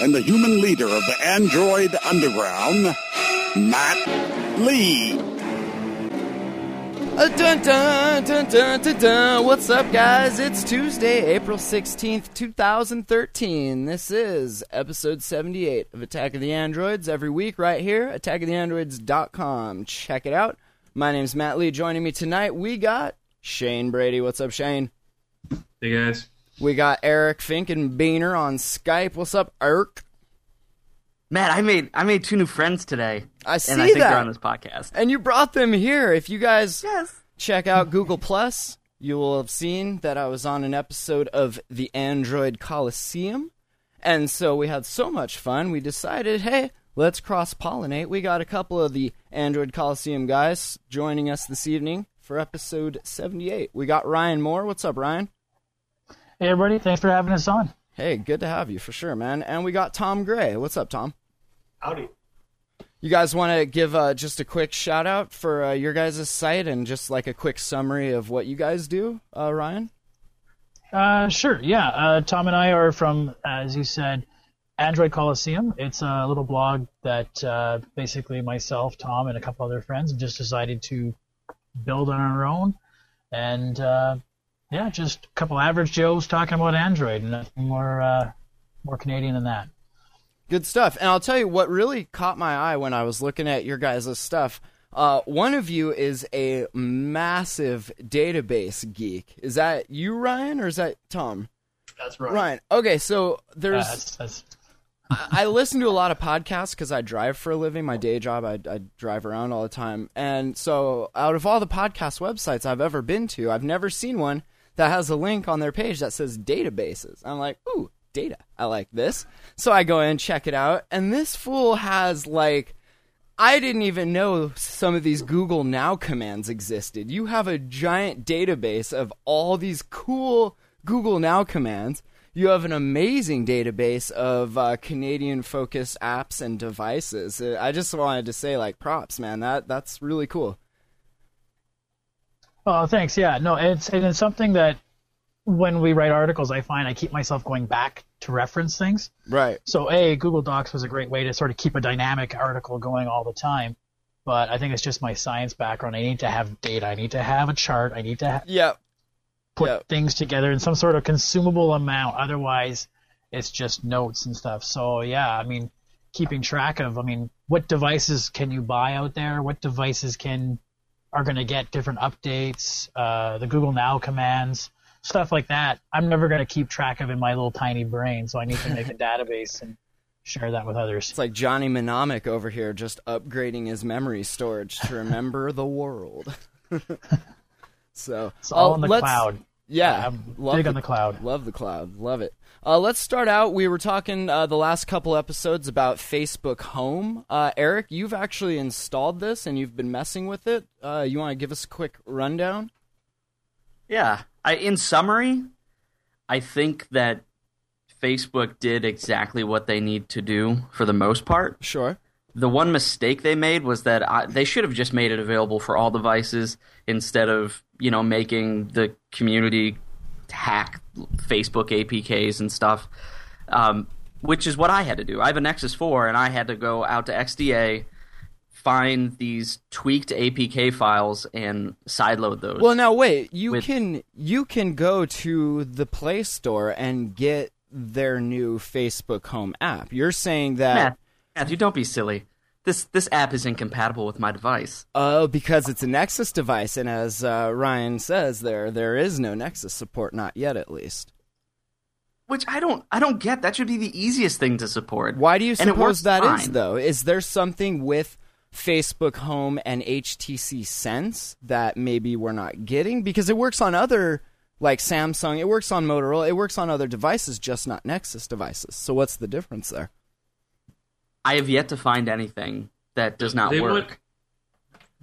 and the human leader of the Android Underground, Matt Lee. Uh, dun, dun, dun, dun, dun, dun. What's up, guys? It's Tuesday, April 16th, 2013. This is episode 78 of Attack of the Androids every week right here, attackoftheandroids.com. Check it out. My name's Matt Lee. Joining me tonight, we got Shane Brady. What's up, Shane? Hey, guys. We got Eric Finkenbeiner on Skype. What's up, Eric? Matt, I made I made two new friends today. I see and I think that. they're on this podcast. And you brought them here. If you guys Yes. check out Google Plus, you will have seen that I was on an episode of the Android Coliseum. And so we had so much fun, we decided, hey, let's cross pollinate. We got a couple of the Android Coliseum guys joining us this evening for episode 78. We got Ryan Moore. What's up, Ryan? Hey, everybody. Thanks for having us on. Hey, good to have you for sure, man. And we got Tom Gray. What's up, Tom? Howdy. You guys want to give uh, just a quick shout out for uh, your guys' site and just like a quick summary of what you guys do, uh, Ryan? Uh, sure. Yeah. Uh, Tom and I are from, as you said, Android Coliseum. It's a little blog that uh, basically myself, Tom, and a couple other friends have just decided to build on our own. And uh, yeah, just a couple average Joes talking about Android, and nothing more uh, more Canadian than that. Good stuff. And I'll tell you what really caught my eye when I was looking at your guys' stuff. Uh, one of you is a massive database geek. Is that you, Ryan, or is that Tom? That's right. Ryan. Okay, so Uh, there's. that's, that's, I I listen to a lot of podcasts because I drive for a living. My day job, I, I drive around all the time. And so, out of all the podcast websites I've ever been to, I've never seen one that has a link on their page that says databases. I'm like, ooh, data. I like this. So I go and check it out. And this fool has like. I didn't even know some of these Google Now commands existed. You have a giant database of all these cool Google Now commands. You have an amazing database of uh, Canadian-focused apps and devices. Uh, I just wanted to say, like, props, man. That that's really cool. Oh, thanks. Yeah, no, it's and it's something that when we write articles, I find I keep myself going back to reference things. Right. So, a Google Docs was a great way to sort of keep a dynamic article going all the time. But I think it's just my science background. I need to have data. I need to have a chart. I need to ha- Yeah. put Yeah. things together in some sort of consumable amount. Otherwise, it's just notes and stuff. So, yeah, I mean, keeping track of, I mean, what devices can you buy out there? What devices can are going to get different updates? Uh, the Google Now commands, stuff like that. I'm never going to keep track of in my little tiny brain. So I need to make a database and share that with others. It's like Johnny Mnemonic over here, just upgrading his memory storage to remember the world. so It's all uh, in the cloud. Yeah, I'm love big on the cloud. Love the cloud. Love it. Uh, let's start out. We were talking uh, the last couple episodes about Facebook Home. Uh, Eric, you've actually installed this and you've been messing with it. Uh, you want to give us a quick rundown? Yeah. I in summary, I think that Facebook did exactly what they need to do for the most part. Sure. The one mistake they made was that I, they should have just made it available for all devices instead of, you know, making the community hack Facebook APKs and stuff. Um, which is what I had to do. I have a Nexus 4 and I had to go out to XDA find these tweaked APK files and sideload those. Well, now wait. You With- can you can go to the Play Store and get their new Facebook Home app. You're saying that Matt, Matthew, don't be silly. This this app is incompatible with my device. oh, because it's a Nexus device, and as uh, Ryan says, there there is no Nexus support, not yet, at least. Which I don't I don't get. That should be the easiest thing to support. Why do you suppose that is, fine. though? Is there something with Facebook Home and HTC Sense that maybe we're not getting? Because it works on other, like Samsung, it works on Motorola, it works on other devices, just not Nexus devices. So what's the difference there? I have yet to find anything that does not They work. went-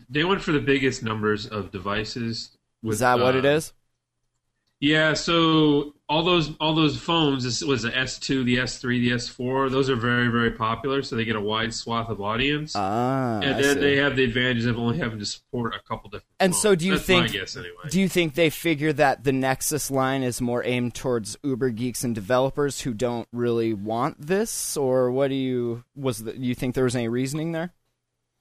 They went for the biggest numbers of devices. With, Is that what it uh, is? Yeah, so all those all those phones this was the S2, the S3, the S4. Those are very very popular, so they get a wide swath of audience. Ah, and then they have the advantage of only having to support a couple different. And phones. so do you That's think- guess anyway. Do you think they figure that the Nexus line is more aimed towards Uber geeks and developers who don't really want this, or what do you was the, you think there was any reasoning there?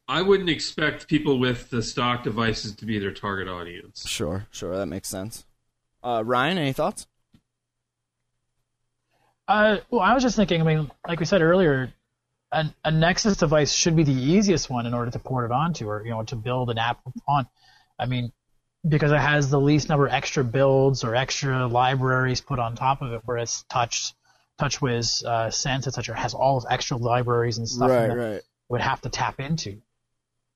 I wouldn't expect people with the stock devices to be their target audience. Sure, sure, that makes sense. Uh, Ryan, any thoughts? Uh, well, I was just thinking. I mean, like we said earlier, a, a Nexus device should be the easiest one in order to port it onto, or you know, to build an app on. I mean, because it has the least number of extra builds or extra libraries put on top of it, whereas Touch, TouchWiz, uh, Sense, etc., has all of extra libraries and stuff right, there right. would have to tap into.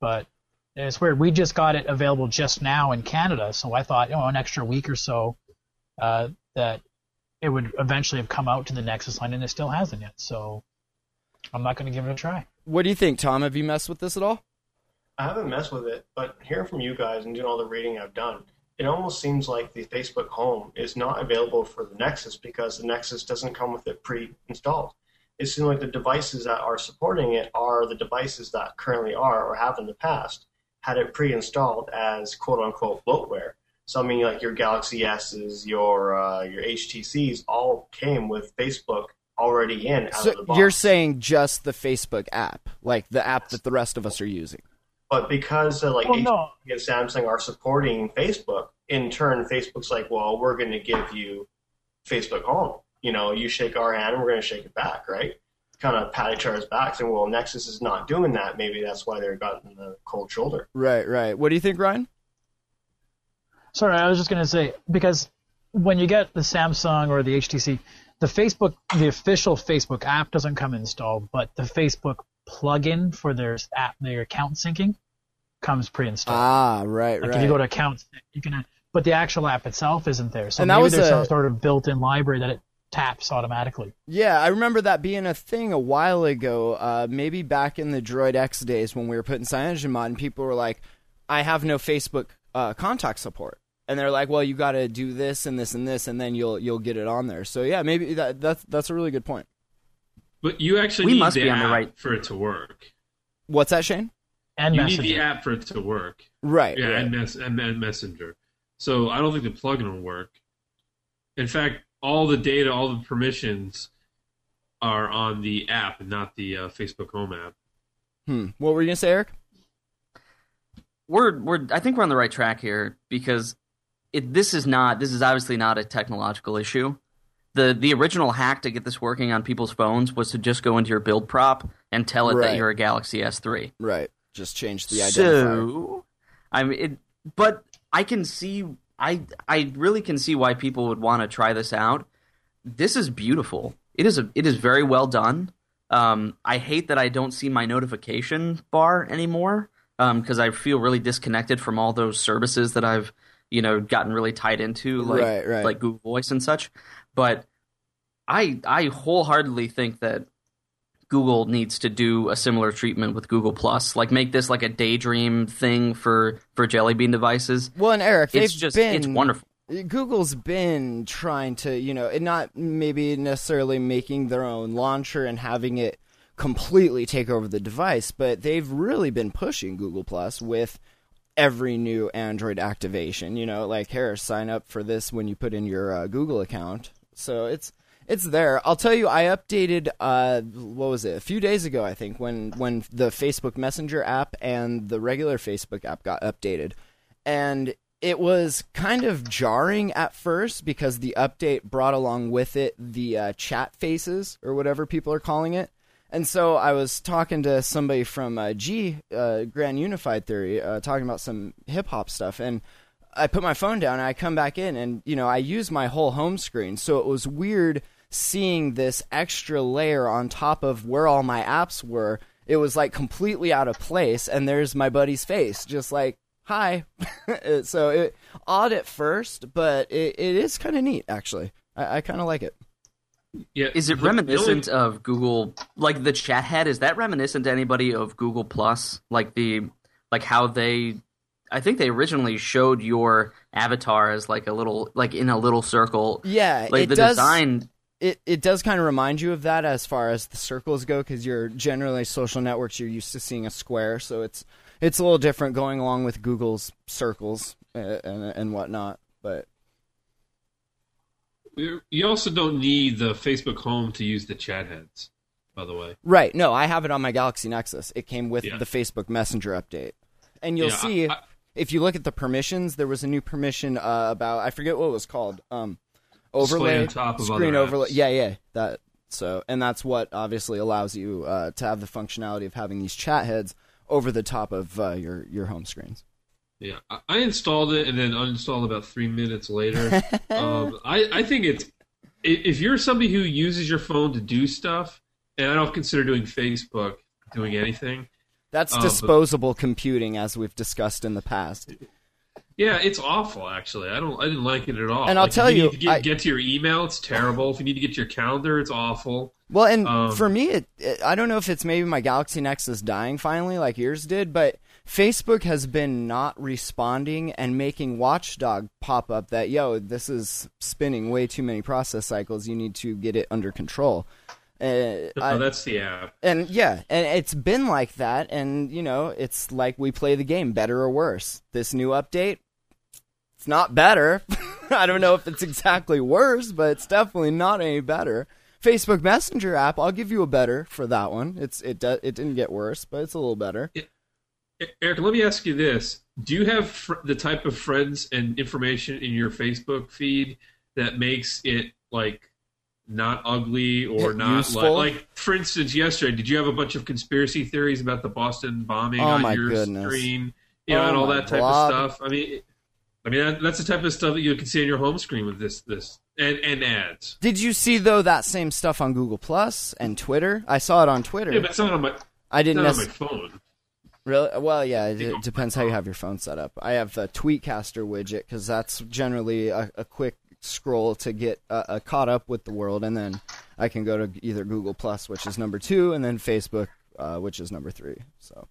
But it's weird. We just got it available just now in Canada, so I thought, you know, an extra week or so uh, that it would eventually have come out to the Nexus line, and it still hasn't yet. So I'm not going to give it a try. What do you think, Tom? Have you messed with this at all? I haven't messed with it, but hearing from you guys and doing all the reading I've done, it almost seems like the Facebook Home is not available for the Nexus because the Nexus doesn't come with it pre-installed. It seems like the devices that are supporting it are the devices that currently are or have in the past had it pre-installed as "quote-unquote" bloatware. So I mean, like your Galaxy S's, your uh, your HTCs, all came with Facebook already in out So of the box. you're saying just the Facebook app, like the app that the rest of us are using. But because uh, like Well, HP no. and Samsung are supporting Facebook, in turn, Facebook's like, well, we're going to give you Facebook Home. You know, you shake our hand, and we're going to shake it back, right? Kind of pat each other's backs, and well, Nexus is not doing that. Maybe that's why they're gotten the cold shoulder. Right, right. What do you think, Ryan? Sorry, I was just going to say because when you get the Samsung or the HTC, the Facebook, the official Facebook app doesn't come installed, but the Facebook plugin for their app, their account syncing, comes pre-installed. Ah, right, like right. if you go to accounts, you can, but the actual app itself isn't there. So And that maybe was there's a- some sort of built-in library that it taps automatically. Yeah, I remember that being a thing a while ago. Uh, maybe back in the Droid X days when we were putting CyanogenMod, mod, and people were like, "I have no Facebook uh, contact support," and they're like, "Well, you got to do this and this and this, and then you'll you'll get it on there." So yeah, maybe that that's that's a really good point. But you actually We need must the be on the right- for it to work. What's that, Shane? And you messaging. need the app for it to work. Right. Yeah, right. and, mess, and, and Messenger. So I don't think the plugin will work. In fact, all the data, all the permissions are on the app and not the uh, Facebook Home app. Hmm. What were you gonna say, Eric? we're we're I think we're on the right track here because it this is not this is obviously not a technological issue. The the original hack to get this working on people's phones was to just go into your build prop and tell it Right. that you're a Galaxy S3. Right. Just change the identifier. So, I mean, it, but I can see, I I really can see why people would want to try this out. This is beautiful. It is a, it is very well done. Um, I hate that I don't see my notification bar anymore because I feel really disconnected from all those services that I've you know gotten really tied into, like Right, right. like Google Voice and such. But I I wholeheartedly think that Google needs to do a similar treatment with Google Plus, like make this like a daydream thing for for Jelly Bean devices. Well, and Eric, It's just been it's wonderful. Google's been trying to, you know, and not maybe necessarily making their own launcher and having it completely take over the device, but they've really been pushing Google Plus with every new Android activation. You know, like here, sign up for this when you put in your uh, Google account. So it's it's there. I'll tell you, I updated. Uh, what was it? A few days ago, I think, when when the Facebook Messenger app and the regular Facebook app got updated, and it was kind of jarring at first because the update brought along with it the uh, chat faces or whatever people are calling it. And so I was talking to somebody from uh, G, uh, Grand Unified Theory, uh, talking about some hip hop stuff, and I put my phone down and I come back in, and you know I use my whole home screen, so it was weird seeing this extra layer on top of where all my apps were. It was like completely out of place, and there's my buddy's face, just like hi. so it odd at first, but it, it is kind of neat actually. I, I kind of like it. Yeah, Is it the- the only- reminiscent of Google, like the chat head? Is that reminiscent to anybody of Google Plus? Like the, like how they, I think they originally showed your avatar as like a little, like in a little circle. Yeah, Like it the does. design, It it does kind of remind you of that as far as the circles go, because you're generally social networks. You're used to seeing a square, so it's it's a little different going along with Google's circles uh, and and whatnot. But You also don't need the Facebook Home to use the chat heads, by the way. right, no, I have it on my Galaxy Nexus. It came with Yeah. the Facebook Messenger update, and you'll Yeah, see I- if you look at the permissions, there was a new permission uh, about I forget what it was called. Um, overlay on top of screen other overlay. Yeah, yeah, that. So, and that's what obviously allows you uh, to have the functionality of having these chat heads over the top of uh, your your home screens. Yeah, I- installed it and then uninstalled about three minutes later. um, I, I think it's if you're somebody who uses your phone to do stuff, and I don't consider doing Facebook doing anything. That's Uh, but- disposable computing, as we've discussed in the past. Yeah, it's awful. Actually, I don't. I didn't like it at all. And I'll Like, if tell you, need to get, I- get to your email. It's terrible. If you need to get to your calendar, it's awful. Well, and Um, for me, it, it, I don't know if it's maybe my Galaxy Nexus dying finally, like yours did, but Facebook has been not responding and making Watchdog pop up that yo, this is spinning way too many process cycles. You need to get it under control. Uh, No, I- that's the app. and yeah, and it's been like that, and you know, it's like we play the game, better or worse. This new update, it's not better. I don't know if it's exactly worse, but it's definitely not any better. Facebook Messenger app, I'll give you a better for that one. It's it do, it didn't get worse, but it's a little better. Eric, let me ask you this: Do you have fr- the type of friends and information in your Facebook feed that makes it like not ugly or not Useful? like, like? For instance, yesterday, did you have a bunch of conspiracy theories about the Boston bombing Oh, on your goodness. screen? You know, Oh, and all that type blob. of stuff. I mean, I mean that, that's the type of stuff that you can see on your home screen with this this and and ads. Did you see though that same stuff on Google Plus and Twitter? I saw it on Twitter. Yeah, but it's not on my I didn't not on my phone. Really? Well, yeah. It, it depends how you have your phone set up. I have the Tweetcaster widget because that's generally a, a quick scroll to get uh, uh, caught up with the world, and then I can go to either Google Plus, which is number two, and then Facebook, uh, which is number three. So,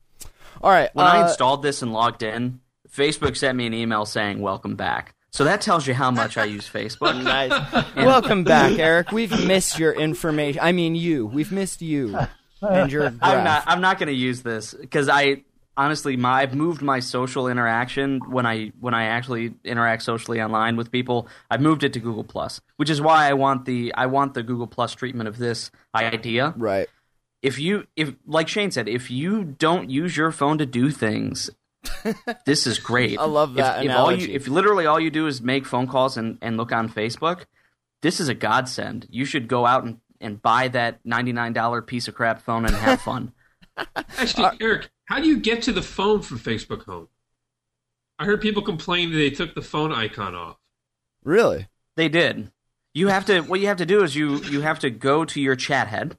all right. when I uh, installed this and logged in, Facebook sent me an email saying "Welcome back." So that tells you how much I use Facebook. Nice. Welcome back, Eric. We've missed your information. I mean, you. We've missed you and your graph. I'm not. I'm not going to use this because I honestly, my I've moved my social interaction when I when I actually interact socially online with people. I've moved it to Google Plus, which is why I want the I want the Google Plus treatment of this idea. right. If you if like Shane said, if you don't use your phone to do things. this is great. I love that If, if all you, analogy. if literally all you do is make phone calls and, and look on Facebook, this is a godsend. You should go out and, and buy that ninety nine dollar piece of crap phone and have fun. Actually, uh, Eric, how do you get to the phone from Facebook Home? I heard people complain that they took the phone icon off. Really? They did. You have to. What you have to do is you you have to go to your chat head,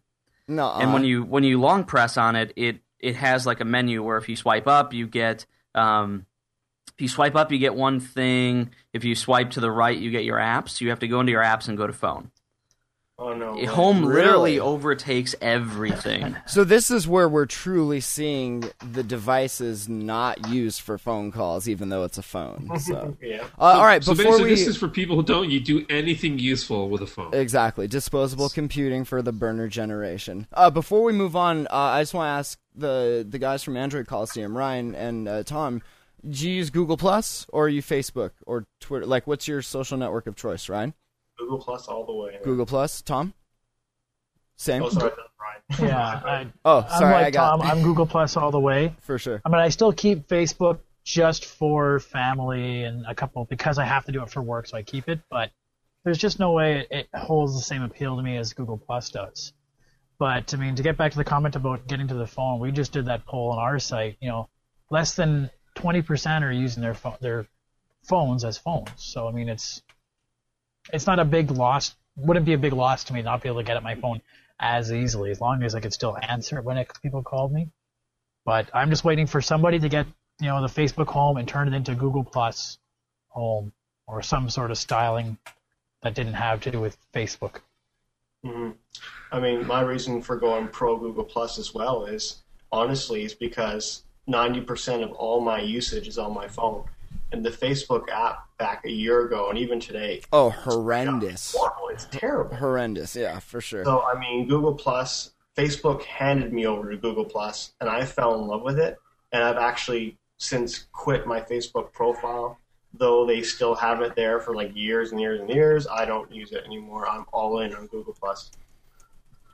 No. and when you when you long press on it, it it has like a menu where if you swipe up, you get um, if you swipe up, you get one thing. If you swipe to the right, you get your apps. You have to go into your apps and go to phone. Oh no. Home literally overtakes everything. So this is where we're truly seeing the devices not used for phone calls, even though it's a phone. So, Yeah. uh, all right, So before basically, we this is for people who don't you do anything useful with a phone. exactly disposable computing for the burner generation. Uh, before we move on, uh, I just want to ask the the guys from Android Coliseum, Ryan and uh, Tom. Do you use Google Plus or are you Facebook or Twitter? Like, what's your social network of choice, Ryan? Google Plus all the way. Google Plus, Tom. Same. Oh, sorry, that's Brian. Yeah, I, Oh, I'm sorry, like I got Tom. I'm Google Plus all the way. for sure. I mean, I still keep Facebook just for family and a couple because I have to do it for work, so I keep it. But there's just no way it, it holds the same appeal to me as Google Plus does. But I mean, to get back to the comment about getting to the phone, we just did that poll on our site. You know, less than 20% are using their phone, their phones as phones. So I mean, it's it's not a big loss. Wouldn't be a big loss to me not be able to get at my phone as easily, as long as I could still answer when it, people called me. But I'm just waiting for somebody to get you know the Facebook Home and turn it into Google Plus Home or some sort of styling that didn't have to do with Facebook. hmm I mean, my reason for going pro Google Plus as well is honestly is because 90% of all my usage is on my phone. And the Facebook app back a year ago and even today, Oh, horrendous. horrible. It's terrible. Horrendous. Yeah, for sure. So I mean, Google Plus, Facebook handed me over to Google Plus, and I fell in love with it. And I've actually since quit my Facebook profile, though they still have it there for like years and years and years. I don't use it anymore. I'm all in on Google Plus.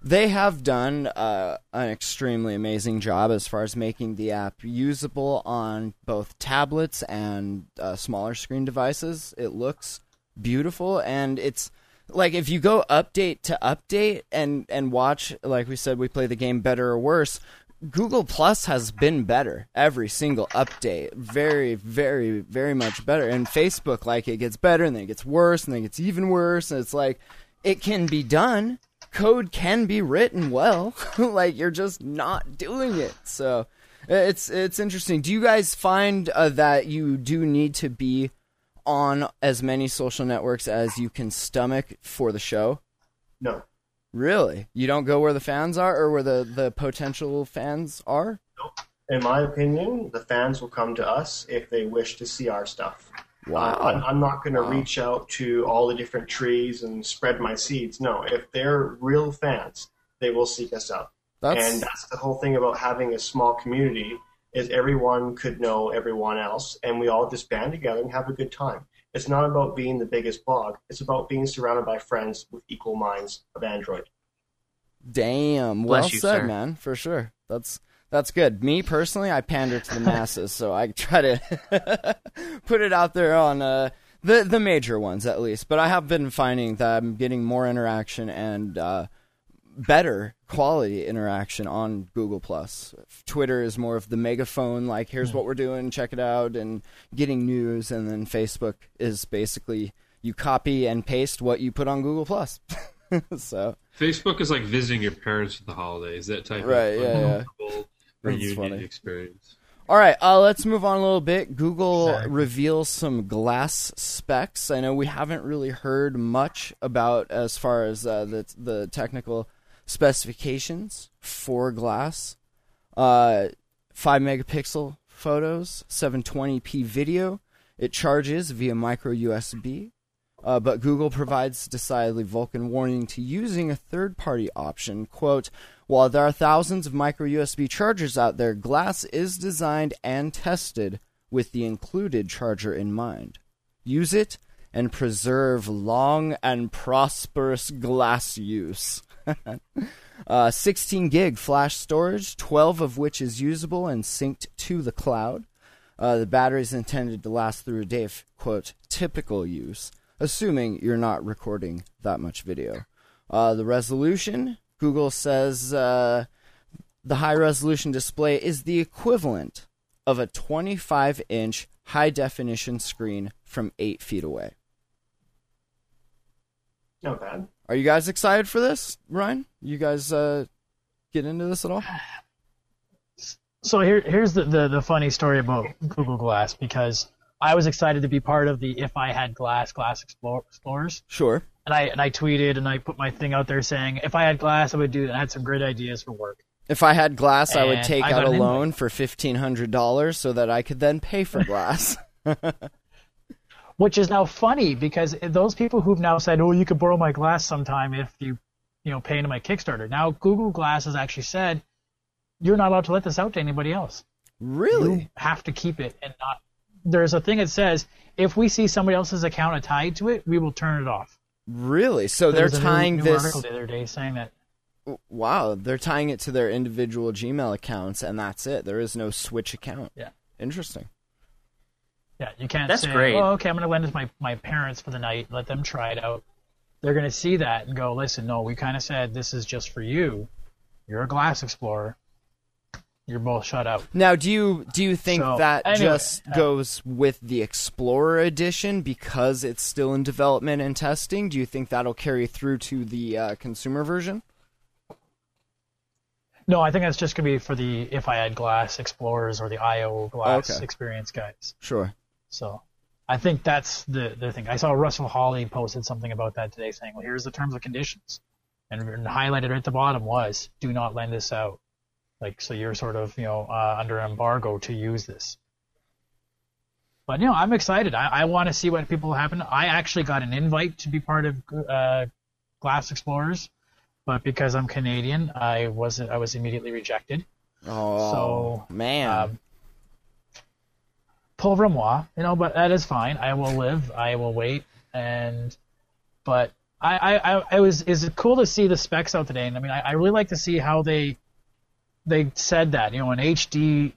They have done uh, an extremely amazing job as far as making the app usable on both tablets and uh, smaller screen devices. It looks beautiful, and it's like if you go update to update and and watch, like we said, we play the game better or worse. Google Plus has been better every single update. Very, very, very much better. And Facebook, like it gets better and then it gets worse and then it gets even worse. And it's like it can be done. Code can be written well. like you're just not doing it. So it's it's interesting. Do you guys find uh, that you do need to be on as many social networks as you can stomach for the show? No, Really? You don't go where the fans are or where the, the potential fans are? No. In my opinion, the fans will come to us if they wish to see our stuff. Wow. Uh, I'm, I'm not going to Wow. reach out to all the different trees and spread my seeds. No, if they're real fans, they will seek us out. That's and that's the whole thing about having a small community is everyone could know everyone else and we all just band together and have a good time it's not about being the biggest blog it's about being surrounded by friends with equal minds of android damn well Bless you, said, sir. man. For sure. That's that's good. Me personally, I pander to the masses, so I try to put it out there on uh, the the major ones at least. But I have been finding that I'm getting more interaction and uh, better quality interaction on Google Plus. Twitter is more of the megaphone, like here's what we're doing, check it out, and getting news. And then Facebook is basically you copy and paste what you put on Google Plus. so Facebook is like visiting your parents for the holidays. That type Right, of yeah, yeah. Reunion funny. experience. All right, uh, let's move on a little bit. Google reveals some glass specs. I know we haven't really heard much about as far as uh, the the technical specifications for glass. Uh, five megapixel photos, 720p video. It charges via micro USB. Uh, but Google provides decidedly Vulcan warning to using a third party option. Quote, while there are thousands of micro USB chargers out there, Glass is designed and tested with the included charger in mind. Use it and preserve long and prosperous glass use. uh, 16 gig flash storage, 12 of which is usable and synced to the cloud. Uh, the battery is intended to last through a day of, quote, typical use, assuming you're not recording that much video. Uh, the resolution, Google says uh, the high resolution display is the equivalent of a 25 inch high definition screen from 8 feet away. not bad Are you guys excited for this, Ryan? You guys uh, get into this at all? So here, here's the, the, the funny story about Google Glass because I was excited to be part of the If I Had Glass Glass Explore, Explorers, Sure. And I and I tweeted and I put my thing out there saying if I had glass I would do that. I had some great ideas for work. If I had glass, I would take I out a invite. loan for fifteen hundred dollars so that I could then pay for glass. Which is now funny because those people who've now said, "Oh, you could borrow my glass sometime if you, you know, pay into my Kickstarter." Now Google Glass has actually said you're not allowed to let this out to anybody else. really? You have to keep it and not. There's a thing that says if we see somebody else's account tied to it, we will turn it off. Really? So There they're was a new- tying new this. article the other day saying that Wow, they're tying it to their individual Gmail accounts, and that's it. There is no switch account. Yeah. Interesting. Yeah, you can't That's say, great. oh, okay, I'm going to lend it to my, my parents for the night, let them try it out. They're going to see that and go, listen, no, we kind of said this is just for you. You're a glass explorer. You're both shut out. Now, do you do you think So, that anyway, just uh, goes with the Explorer edition because it's still in development and testing? Do you think that'll carry through to the uh, consumer version? No, I think that's just going to be for the if I had glass explorers or the IO glass Okay. experience guys. Sure. So I think that's the, the thing. I saw Russell Holly posted something about that today saying, well, here's the terms and conditions. and, and highlighted right at the bottom was "Do not lend this out." Like, so you're sort of you know uh, under embargo to use this. But you know, I'm excited. I, I want to see what people happen. I actually got an invite to be part of uh, Glass Explorers, but because I'm Canadian, I wasn't. I was immediately rejected. Oh, So, man. Um, pauvre moi, you know, but that is fine. I will live. I will wait. And, but I, I, I, was, is it cool to see the specs out today? And I mean, I, I really like to see how they, they said that, you know, an HD,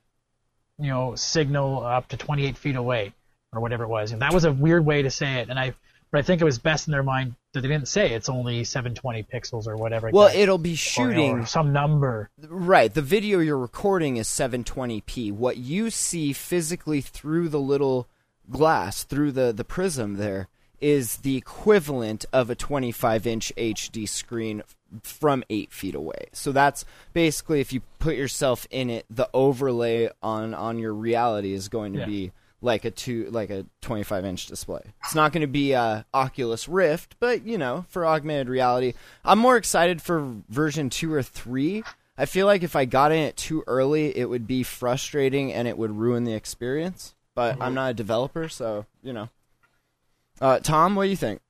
you know, signal up to 28 feet away or whatever it was. And that was a weird way to say it. And I, but I think it was best in their mind that they didn't say it's only 720 pixels or whatever. well, got, it'll be or, shooting. or some number. Right. The video you're recording is 720p. What you see physically through the little glass, through the, the prism there, is the equivalent of a 25 inch HD screen from 8 feet away. So that's basically, if you put yourself in it, the overlay on, on your reality is going to Yeah. be like a two like a 25 inch display. It's not going to be a Oculus Rift, but you know, for augmented reality, I'm more excited for version 2 or 3. I feel like if I got in it too early, it would be frustrating and it would ruin the experience. But I'm not a developer, so, you know. Uh, Tom, what do you think?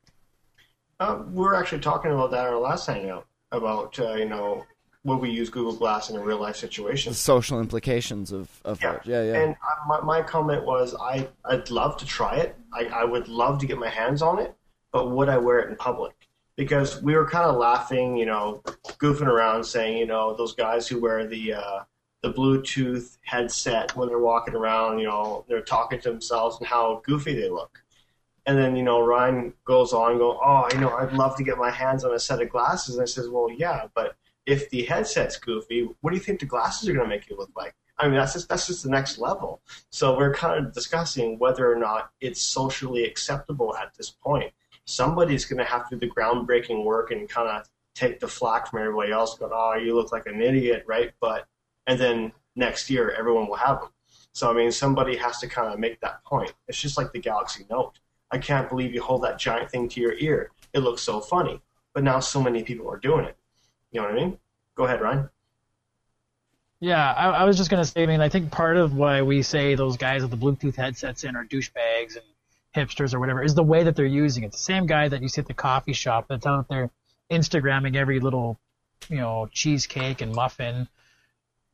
Uh, we were actually talking about that in our last hangout about uh, you know would we use Google Glass in a real life situation? The social implications of, of Yeah, it. Yeah, yeah. And I, my, my comment was, I I'd love to try it. I, I would love to get my hands on it, but would I wear it in public? Because we were kind of laughing, you know, goofing around, saying, you know, those guys who wear the uh, the Bluetooth headset when they're walking around, you know, they're talking to themselves and how goofy they look. And then, you know, Ryan goes on, go, oh, you know, I'd love to get my hands on a set of glasses. And I says, well, yeah, but if the headset's goofy, what do you think the glasses are going to make you look like? I mean, that's just that's just the next level. So we're kind of discussing whether or not it's socially acceptable at this point. Somebody's going to have to do the groundbreaking work and kind of take the flack from everybody else. Going, oh, you look like an idiot, right? But and then next year, everyone will have them. So I mean, somebody has to kind of make that point. It's just like the Galaxy Note. I can't believe you hold that giant thing to your ear. It looks so funny, but now so many people are doing it. You know what I mean? Go ahead, Ryan. Yeah, I, I was just gonna say. I mean, I think part of why we say those guys with the Bluetooth headsets in are douchebags and hipsters or whatever is the way that they're using it. The same guy that you see at the coffee shop that's out there Instagramming every little, you know, cheesecake and muffin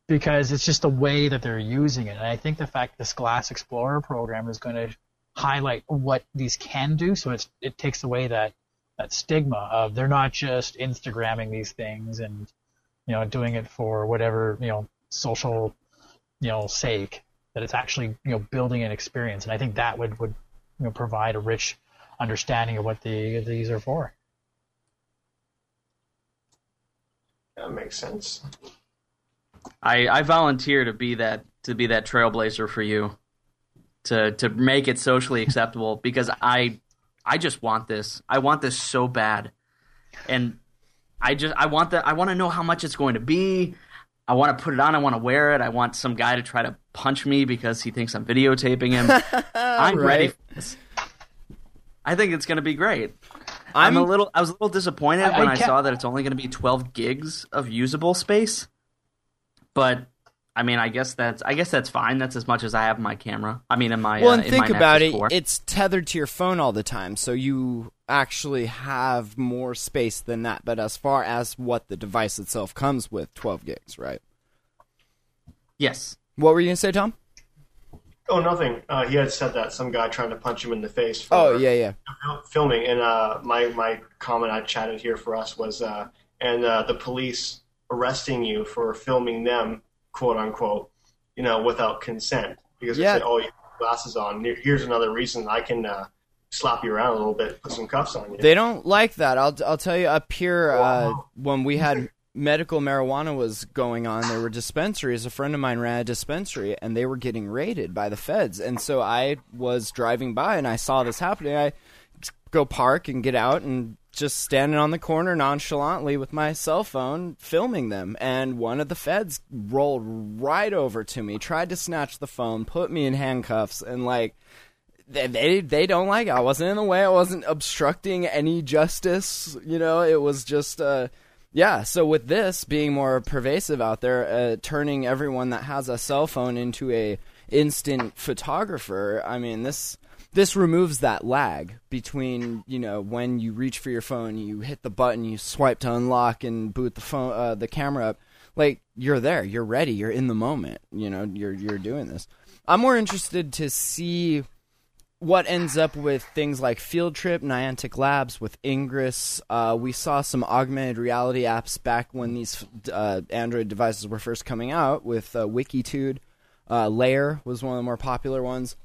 because it's just the way that they're using it. And I think the fact this Glass Explorer program is going to highlight what these can do, so it's, it takes away that that stigma of they're not just Instagramming these things and you know doing it for whatever you know social you know sake that it's actually you know building an experience. And i think that would would you know provide a rich understanding of what the these are for. That makes sense. I, I volunteer to be that to be that trailblazer for you to to make it socially acceptable because I I just want this. I want this so bad. And I just I want that I want to know how much it's going to be. I want to put it on, I want to wear it. I want some guy to try to punch me because he thinks I'm videotaping him. I'm ready Right. for this. I think it's going to be great. I'm, I'm a little. I was a little disappointed I- I when I, can't- saw that it's only going to be 12 gigs of usable space. But I mean, I guess that's. I guess that's fine. That's as much as I have in my camera. I mean, in my. Well, uh, and in think my about Nexus it. 4. It's tethered to your phone all the time, so you actually have more space than that. But as far as what the device itself comes with, 12 gigs, right? yes. What were you gonna say, Tom? Oh, nothing. Uh, he had said that some guy trying to punch him in the face. For Oh, yeah, yeah. filming. And uh, my my comment I chatted here for us was, uh, and uh, the police arresting you for filming them, quote unquote, you know, without consent because Yeah. they say, oh, you have glasses on. Here's another reason I can uh, slap you around a little bit, put some cuffs on you. They don't like that. I'll I'll tell you up here uh, when we had medical marijuana was going on, there were dispensaries. A friend of mine ran a dispensary, and they were getting raided by the feds. And so I was driving by, and I saw this happening. I go park and get out and just standing on the corner nonchalantly with my cell phone filming them and one of the feds rolled right over to me tried to snatch the phone put me in handcuffs and like they, they they don't like it. I wasn't in the way. I wasn't obstructing any justice. You know, it was just uh, yeah, so with this being more pervasive out there, uh, turning everyone that has a cell phone into a instant photographer, I mean this this removes that lag between you know when you reach for your phone, you hit the button, you swipe to unlock and boot the phone uh, the camera up. Like you're there, you're ready, you're in the moment. You know, you're you're doing this. I'm more interested to see what ends up with things like Field Trip, Niantic Labs, with Ingress. Uh, we saw some augmented reality apps back when these uh, Android devices were first coming out with uh, Wikitude. Uh, Layar was one of the more popular ones.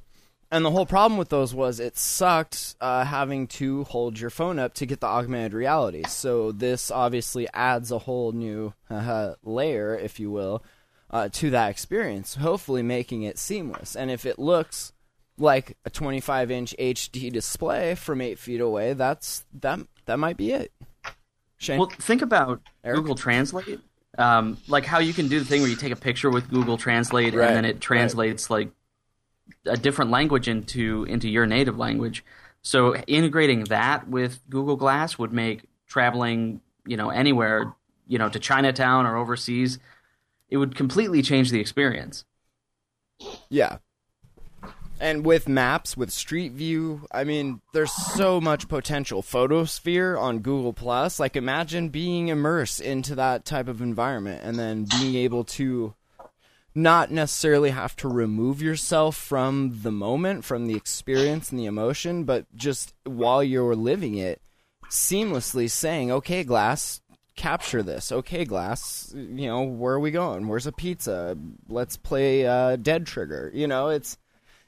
And the whole problem with those was it sucked uh, having to hold your phone up to get the augmented reality. So this obviously adds a whole new layer, if you will, uh, to that experience, hopefully making it seamless. And if it looks like a 25 inch HD display from eight feet away, that's that that might be it. Shane? Well, think about Eric? Google Translate. Um, like how you can do the thing where you take a picture with Google Translate Right, and then it translates like a different language into into your native language. So integrating that with Google Glass would make traveling, you know, anywhere, you know, to Chinatown or overseas, it would completely change the experience. Yeah. And with maps, with Street View, I mean, there's so much potential. Photosphere on Google Plus, like imagine being immersed into that type of environment and then being able to not necessarily have to remove yourself from the moment, from the experience and the emotion, but just while you're living it, seamlessly saying, "Okay, Glass, capture this. Okay, Glass, you know, where are we going? Where's a pizza? Let's play uh, Dead Trigger." You know, it's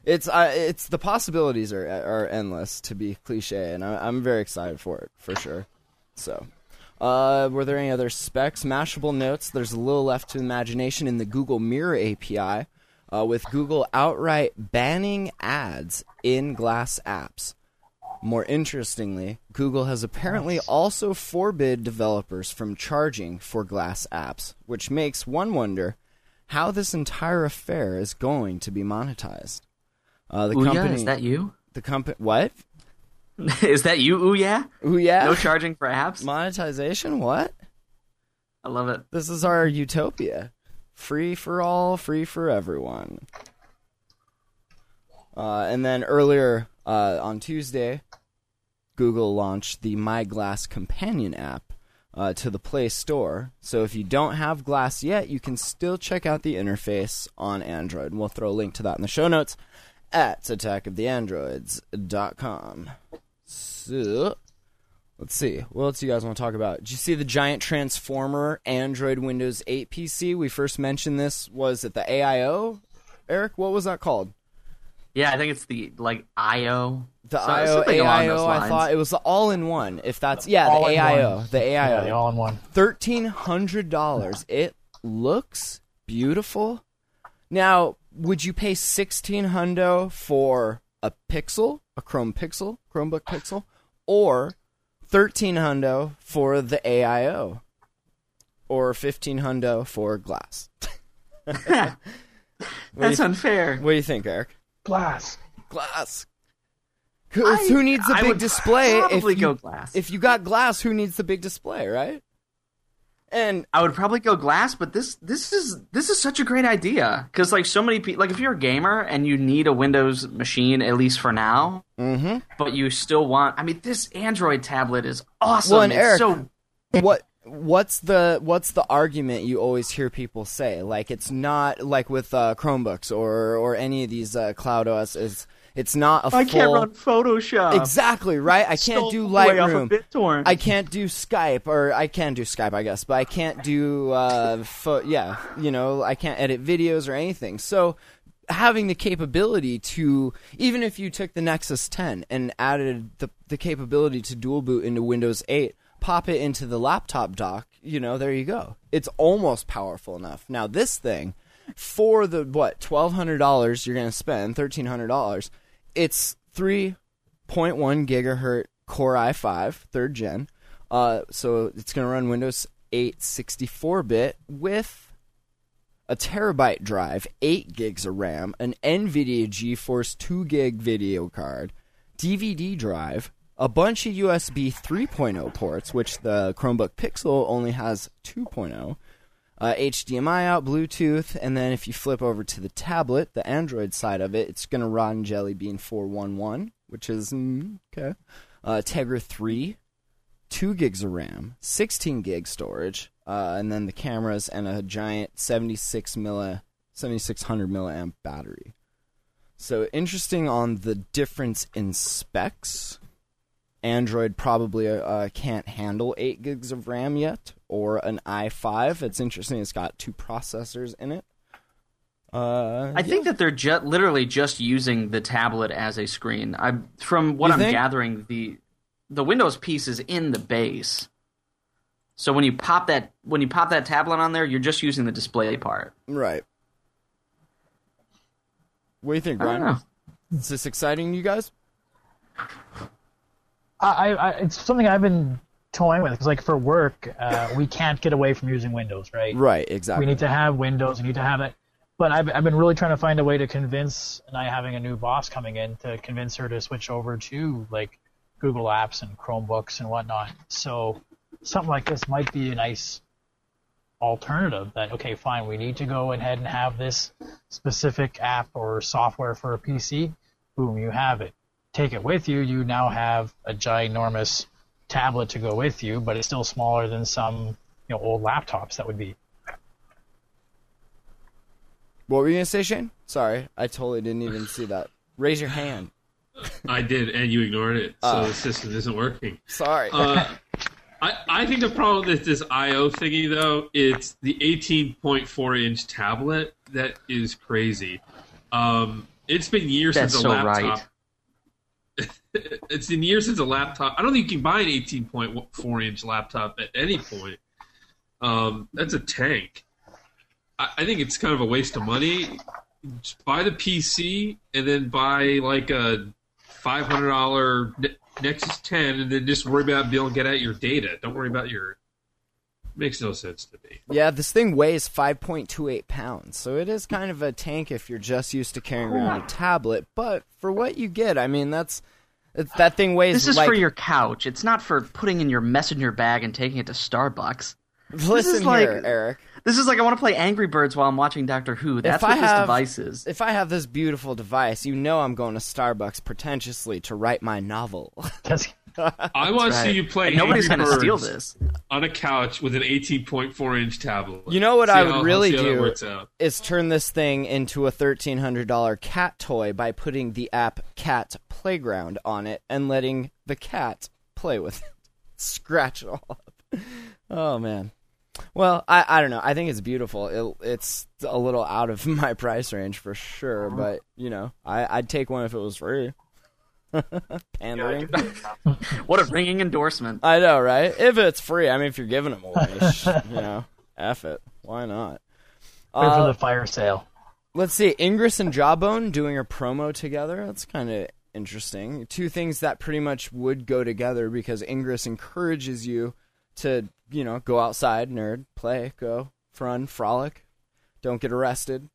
it's uh, it's the possibilities are are endless to be cliche, and I, I'm very excited for it for sure. So, uh, were there any other specs? Mashable notes. There's a little left to imagination in the Google Mirror API, uh, with Google outright banning ads in Glass apps. More interestingly, Google has apparently also forbid developers from charging for Glass apps, which makes one wonder how this entire affair is going to be monetized. Uh, the Ooh, yeah, company, is that you? the company, what? is that you? Ooh, yeah. Ooh, yeah. No charging for apps. monetization. What? I love it. This is our utopia. Free for all, free for everyone. Uh, and then earlier uh, on Tuesday, Google launched the My Glass Companion app uh, to the Play Store. So if you don't have Glass yet, you can still check out the interface on Android. We'll throw a link to that in the show notes at attackoftheandroids.com. So, let's see. What else do you guys want to talk about? Did you see the giant transformer Android Windows 8 PC? We first mentioned this was at the AIO. Eric, what was that called? Yeah, I think it's the like IO. The So- IO, something along those AIO, I thought it was the all-in-one. If that's yeah, the All in AIO, one. the Yeah, AIO, the all in one. thirteen hundred dollars. It looks beautiful. Now, would you pay sixteen hundo for a Pixel, a Chrome Pixel, Chromebook Pixel, or thirteen hundo for the AIO, or fifteen hundo for Glass? That's unfair. What do you think, Eric? Glass. Glass. Who, I- who needs a I big would display? If you, go glass. If you got glass, who needs the big display, right? And I would probably go glass, but this this is this is such a great idea because like so many people, like if you're a gamer and you need a Windows machine at least for now, Mhm. but you still want. I mean, this Android tablet is awesome. Well, and it's Eric- so what what's the what's the argument you always hear people say? Like it's not like with uh, Chromebooks or or any of these uh, Cloud OS is it's not a I full I can't run Photoshop. exactly right. I can't Stole do Lightroom. of. I can't do Skype, or I can do Skype, I guess, but I can't do, uh, pho- yeah, you know, I can't edit videos or anything. So having the capability to, even if you took the Nexus 10 and added the, the capability to dual boot into Windows 8, pop it into the laptop dock, you know, there you go. It's almost powerful enough. Now, this thing, for the, what, $1,200 you're going to spend, $1,300, it's 3.1 gigahertz Core i5 third gen. Uh, so it's going to run Windows 8 64 bit with a terabyte drive, 8 gigs of RAM, an NVIDIA GeForce 2 gig video card, DVD drive, a bunch of USB 3.0 ports, which the Chromebook Pixel only has 2.0, uh, HDMI out, Bluetooth, and then if you flip over to the tablet, the Android side of it, it's going to run Jelly Bean 411, which is mm, okay. Uh, Tegra 3, 2 gigs of RAM, 16 gig storage, uh, and then the cameras and a giant 76 milli, 7600 milliamp battery. So interesting on the difference in specs. Android probably uh, can't handle 8 gigs of RAM yet, or an i5. It's interesting. It's got two processors in it. Uh, I think that they're ju- literally just using the tablet as a screen. I, from what You I'm think? gathering, the the Windows piece is in the base. So when you pop that when you pop that tablet on there, you're just using the display part. right. What do you think, Brian? Is this exciting, you guys? I, I it's something I've been toying with because like for work, uh, we can't get away from using Windows, right? Right, exactly. We need to have Windows. We need to have it. But I've, I've been really trying to find a way to convince, and I having a new boss coming in to convince her to switch over to like Google Apps and Chromebooks and whatnot. So something like this might be a nice alternative. That okay, fine, we need to go ahead and have this specific app or software for a PC. Boom, you have it. Take it with you. You now have a ginormous tablet to go with you, but it's still smaller than some you know old laptops that would be. What were you gonna say, Shane? Sorry, I totally didn't even see that. Raise your hand. I did, and you ignored it, so Ah. the system isn't working. Sorry. Uh, I, I think the problem with this I/O thingy, though, it's the 18.4 inch tablet that is crazy. Um, it's been years That's since a so laptop. right. it's been years since a laptop. I don't think you can buy an 18.4 inch laptop at any point. Um, that's a tank. I, I think it's kind of a waste of money. Just buy the PC and then buy like a five hundred dollar Nexus 10, and then just worry about being able to get at your data. Don't worry about your. Makes no sense to me. Yeah, this thing weighs 5.28 pounds, so it is kind of a tank if you're just used to carrying around a tablet. But for what you get, I mean, that's that thing weighs. This is like, for your couch. It's not for putting in your messenger bag and taking it to Starbucks. Listen is like- here, Eric. This is like I want to play Angry Birds while I'm watching Doctor Who. That's if what I this have, device is. If I have this beautiful device, you know I'm going to Starbucks pretentiously to write my novel. That's, I want to see you play And nobody's gonna steal this. on a couch with an 18.4 inch tablet. You know what See I would really see how that do is turn this thing into a $1,300 cat toy by putting the app Cat Playground on it and letting the cat play with it. Scratch it all up. Oh, man. Well, I, I don't know. I think it's beautiful. It, it's a little out of my price range for sure, but, you know, I, I'd take one if it was free. Pandering. What a ringing endorsement. I know, right? If it's free, I mean, if you're giving them away, sh- you know, F it. Why not? Good Uh, for the fire sale. Let's see, Ingress and Jawbone doing a promo together. That's kind of interesting. Two things that pretty much would go together because Ingress encourages you to, you know, go outside, nerd, play, go, fun, frolic. Don't get arrested.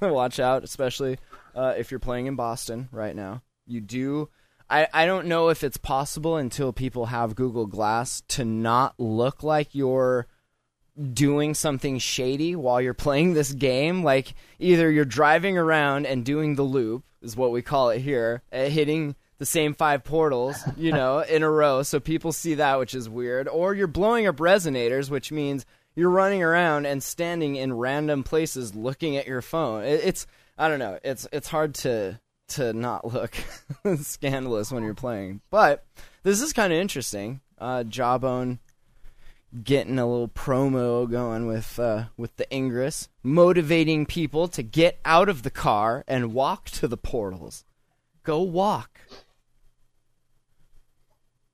Watch out, especially uh, if you're playing in Boston right now. You do. I, I don't know if it's possible until people have Google Glass to not look like you're doing something shady while you're playing this game. Like either you're driving around and doing the loop, is what we call it here, uh, hitting the same five portals, you know, in a row, so people see that, which is weird, or you're blowing up resonators, which means you're running around and standing in random places looking at your phone. It, it's I don't know. It's it's hard to to not look scandalous when you're playing, but this is kind of interesting. Uh, Jawbone getting a little promo going with uh, with the Ingress, motivating people to get out of the car and walk to the portals. Go walk.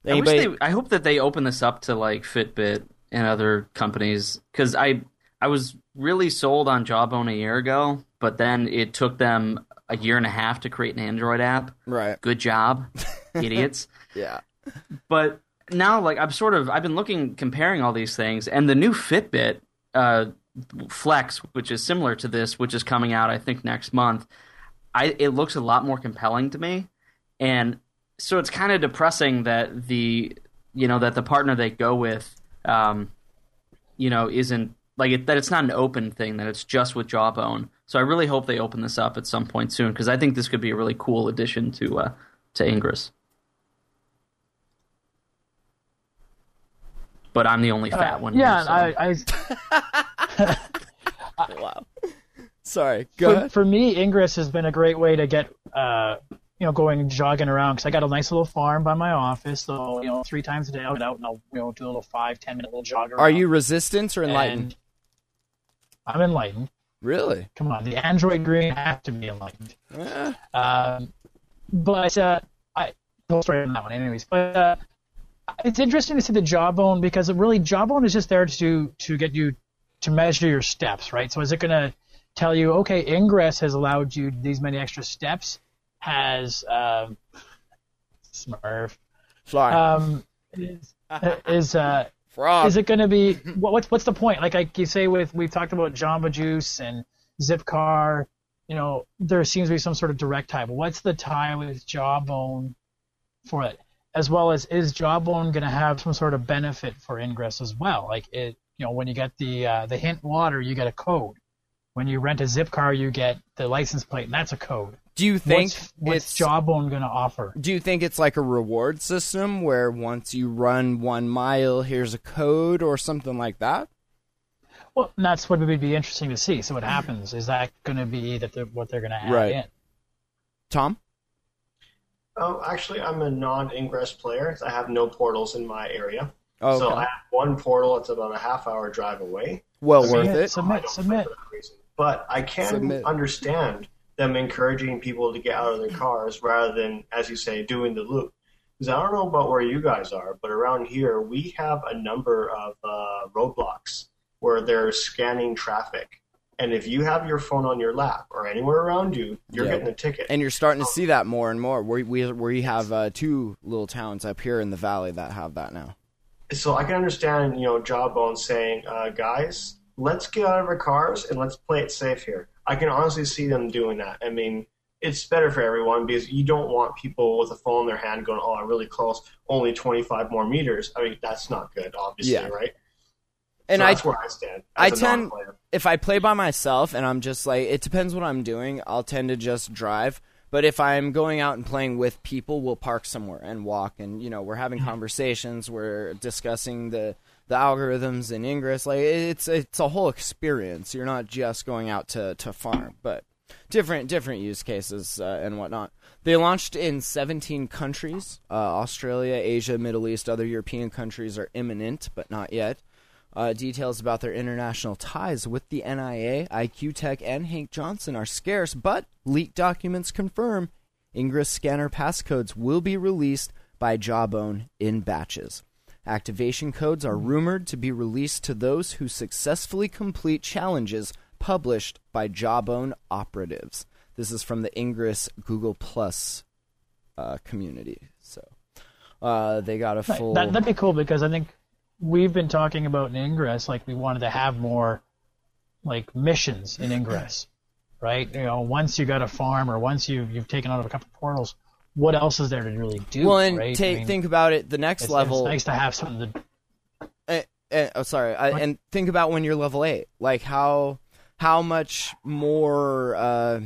I, wish they, I hope that they open this up to like Fitbit and other companies because I I was really sold on Jawbone a year ago, but then it took them a year and a half to create an Android app. right. Good job, idiots. Yeah. but now like i'm sort of i've been looking comparing all these things and the new fitbit uh, flex which is similar to this which is coming out i think next month i it looks a lot more compelling to me and so it's kind of depressing that the you know that the partner they go with um, you know isn't like it, that it's not an open thing that it's just with Jawbone. So I really hope they open this up at some point soon because I think this could be a really cool addition to uh, to Ingress. But I'm the only fat one. yeah, here, so. I, I wow. Sorry. Go for, ahead. for me, Ingress has been a great way to get, uh, you know, going jogging around because I got a nice little farm by my office. So you know, three times a day I'll get out and I'll you know do a little five ten minute little jog around. Are you resistance or enlightened? And I'm enlightened. Really? Come on, the Android green has to be enlightened. Eh. Um, but uh, I go straight on that one, anyways. But uh, it's interesting to see the Jawbone because it really Jawbone is just there to to get you to measure your steps, right? So is it going to tell you, okay, Ingress has allowed you these many extra steps? Has um, Smurf Fly. um, is, is uh, Is it going to be what, what's what's the point? Like like you say with we've talked about Jamba Juice and Zipcar, you know, there seems to be some sort of direct tie. But what's the tie with Jawbone for it? As well as is Jawbone going to have some sort of benefit for Ingress as well? Like it, you know, when you get the uh, the hint water, you get a code. When you rent a Zipcar, you get the license plate, and that's a code. Do you think what's, what's it's Jawbone going to offer? Do you think it's like a reward system where once you run one mile, here's a code or something like that? Well, that's what would be interesting to see. So what happens is that going to be that they're, what they're going to add Right. in? Tom? Oh, actually, I'm a non-ingress player. I have no portals in my area. Oh, So. I have one portal. It's about a half-hour drive away. well Submit, worth it. submit. Submit. play for that reason. But I can Submit. understand them encouraging people to get out of their cars rather than, as you say, doing the loop. Because I don't know about where you guys are, but around here we have a number of uh, roadblocks where they're scanning traffic. And if you have your phone on your lap or anywhere around you, you're Yeah. getting a ticket. And you're starting to see that more and more. We we we have uh, two little towns up here in the valley that have that now. so I can understand, you know, Jawbone saying, uh, guys, let's get out of our cars and let's play it safe here. I can honestly see them doing that. I mean, it's better for everyone because you don't want people with a phone in their hand going, oh, I'm really close, only 25 more meters. I mean, that's not good, obviously, Yeah. right? And so I that's where I stand. I tend non-player. if I play by myself and I'm just like it depends what I'm doing, I'll tend to just drive. But if I'm going out and playing with people, we'll park somewhere and walk and you know, we're having mm-hmm. conversations, we're discussing the the algorithms in Ingress. Like it's it's a whole experience. You're not just going out to, to farm, but different different use cases uh, and whatnot. They launched in 17 countries. Uh, Australia, Asia, Middle East, other European countries are imminent, but not yet. Uh, details about their international ties with the NIA, IQ Tech, and Hank Johnson are scarce, but leaked documents confirm Ingress scanner passcodes will be released by Jawbone in batches. Activation codes are rumored to be released to those who successfully complete challenges published by Jawbone operatives. This is from the Ingress Google Plus uh, community. So uh, they got a full. That, that'd be cool because I think we've been talking about in Ingress, like we wanted to have more like missions in Ingress, right? You know, once you got a farm or once you you've taken out of a couple portals, what else is there to really do? well, and right? ta- I mean, think about it. The next it's, level. It's nice to have something to. Eh, eh, oh, sorry. I, and think about when you're level eight, like how how much more uh,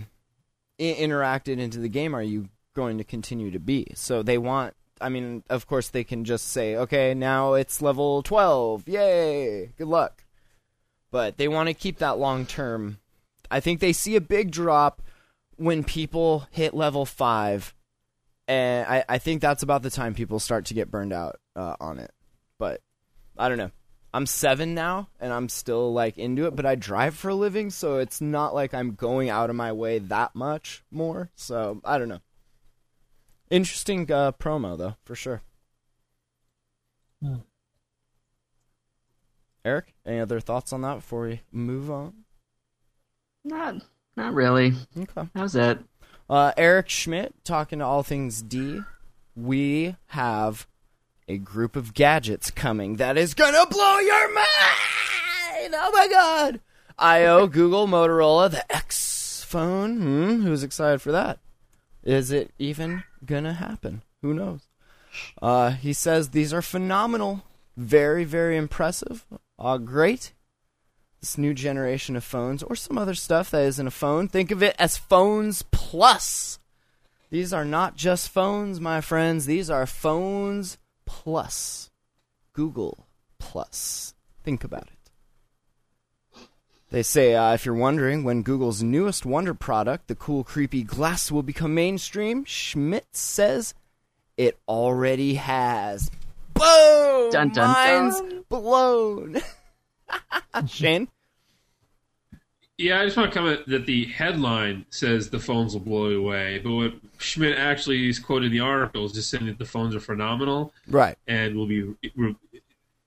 I- interacted into the game are you going to continue to be? So they want. I mean, of course, they can just say, "Okay, now it's level twelve. Yay! Good luck." But they want to keep that long term. I think they see a big drop when people hit level five, and I, I think that's about the time people start to get burned out uh, on it. But I don't know. I'm seven now, and I'm still like into it. But I drive for a living, so it's not like I'm going out of my way that much more. So I don't know. Interesting uh, promo though, for sure. Hmm. Eric, any other thoughts on that before we move on? Not, not really. Okay. How's that? Uh, Eric Schmidt talking to AllThingsD. We have a group of gadgets coming that is gonna blow your mind. Oh my god! IO, Google, Motorola, the X phone. Hmm, who's excited for that? Is it even gonna happen? Who knows? Uh, he says these are phenomenal, very, very impressive, uh, great. This new generation of phones, or some other stuff that isn't a phone, think of it as phones plus. These are not just phones, my friends. These are phones plus. Google plus. Think about it. They say, uh, if you're wondering when Google's newest wonder product, the cool, creepy glass, will become mainstream, Schmidt says it already has. Boom! Dun, dun, Mind's dun. blown. Shane? Yeah, I just want to comment that the headline says the phones will blow you away, but what Schmidt actually is quoted in the article is just saying that the phones are phenomenal Right. and will be.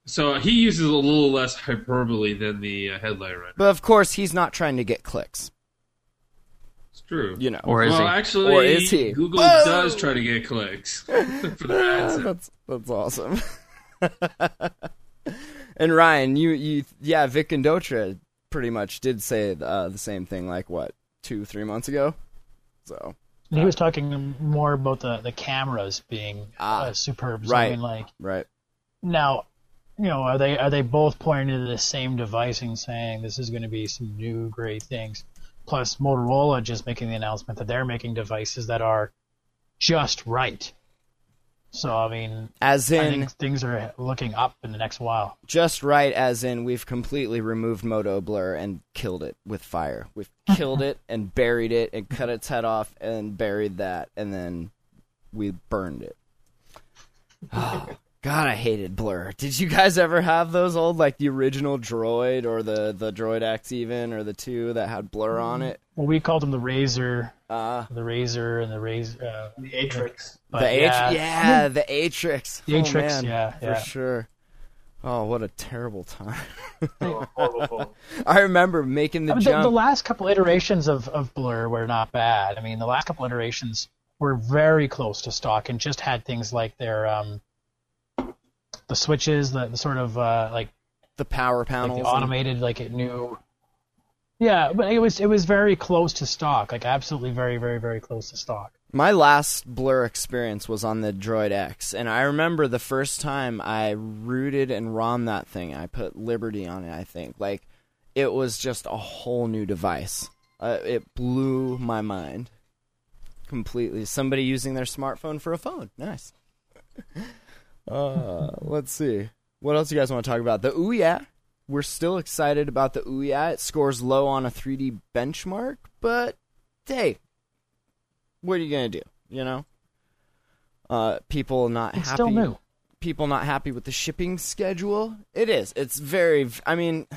So he uses a little less hyperbole than the uh, headline right But of course, he's not trying to get clicks. It's true. You know. Or is well, he? actually, Or is he? Google Whoa! does try to get clicks for the that's that's awesome. And Ryan, you you yeah, Vic Gundotra pretty much did say uh, the same thing like what two three months ago. So he was talking more about the, the cameras being Ah, uh, superb. So, right. I mean, like right, now, you know, are they are they both pointing to the same device and saying this is going to be some new great things? Plus, Motorola just making the announcement that they're making devices that are just right. So I mean, as I in think things are looking up in the next while. just right, as in we've completely removed Moto Blur and killed it with fire. We've killed it and buried it and cut its head off and buried that and then we burned it. Oh, God, I hated Blur. Did you guys ever have those old, like the original Droid or the the Droid X even or the two that had Blur on it? Well, we called them the RAZR, Uh, the RAZR, and the RAZR. Uh, The Atrix. but the yeah, H, yeah, the Atrix. The oh, Atrix, man, yeah, for sure. Oh, what a terrible time! Oh, horrible. I remember making the I mean, the, the last couple iterations of, of Blur were not bad. I mean, the last couple iterations were very close to stock and just had things like their um, the switches, the, the sort of uh, like, the power like panels. the and- automated, like it knew. Yeah, but it was it was very close to stock, like absolutely very very very close to stock. My last Blur experience was on the Droid X, and I remember the first time I rooted and ROM that thing. I put Liberty on it. I think like it was just a whole new device. Uh, it blew my mind completely. Somebody using their smartphone for a phone. Nice. uh, let's see. What else you guys want to talk about? The Ouya. We're still excited about the Ouya. It scores low on a 3D benchmark, but hey, what are you gonna do? You know, uh, people not It's happy. still new. People not happy with the shipping schedule. It is. It's very. I mean,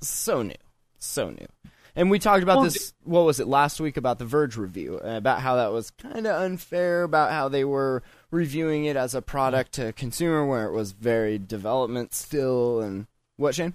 so new, so new. And we talked about Well, this. What was it last week about the Verge review? About how that was kind of unfair. About how they were reviewing it as a product to consumer, where it was very development still. And what, Shane?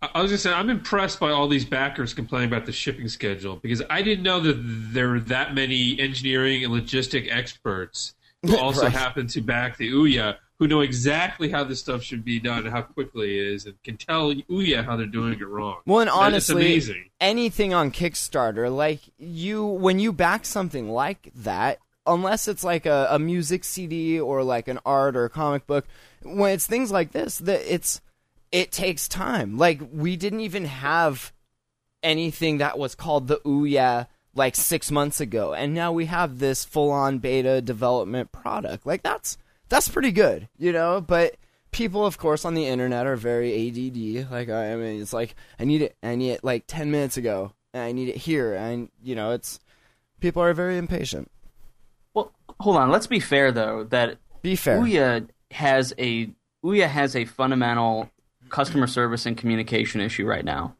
I was gonna say I'm impressed by all these backers complaining about the shipping schedule because I didn't know that there were that many engineering and logistic experts who also Right. happen to back the Ouya, who know exactly how this stuff should be done and how quickly it is, and can tell Ouya how they're doing it wrong. Well, and honestly, anything on Kickstarter, like you, when you back something like that, unless it's like a, a music CD or like an art or a comic book, when it's things like this, that it's it takes time. Like we didn't even have anything that was called the Ouya like six months ago, and now we have this full on beta development product. Like that's that's pretty good, you know. But people, of course, on the internet are very ADD. Like I mean, it's like I need it, I need it like ten minutes ago, and I need it here, and you know, it's people are very impatient. Hold on. Let's be fair though. That Be fair. Ouya has a Ouya has a fundamental customer service and communication issue right now.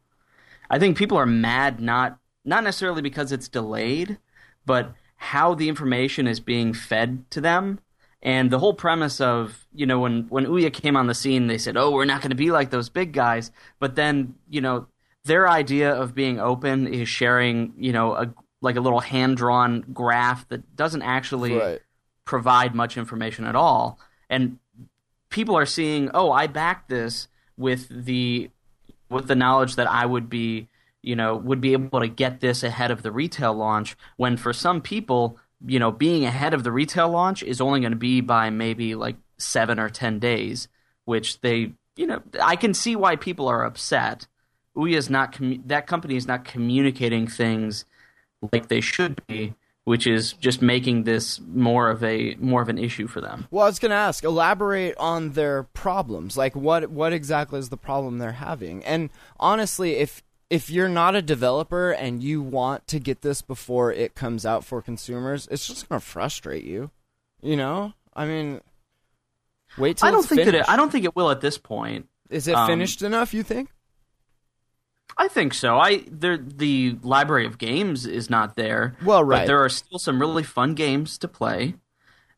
I think people are mad not not necessarily because it's delayed, but how the information is being fed to them. And the whole premise of, you know, when, when Ouya came on the scene, they said, oh, we're not going to be like those big guys. But then, you know, their idea of being open is sharing, you know, a, like a little hand drawn graph that doesn't actually Right. provide much information at all. And people are seeing, oh, I backed this with the with the knowledge that I would be, you know, would be able to get this ahead of the retail launch. When for some people, you know, being ahead of the retail launch is only going to be by maybe like seven or ten days, which they, you know, I can see why people are upset. Ouya is not commu- that company is not communicating things like they should be, which is just making this more of a more of an issue for them. Well, I was going to ask, elaborate on their problems. Like, what what exactly is the problem they're having? And honestly, if if you're not a developer and you want to get this before it comes out for consumers, it's just going to frustrate you. You know, I mean, wait till I don't it's think that it, I don't think it will at this point. Is it um, finished enough? You think? I think so. I there the library of games is not there. Well, right. But there are still some really fun games to play.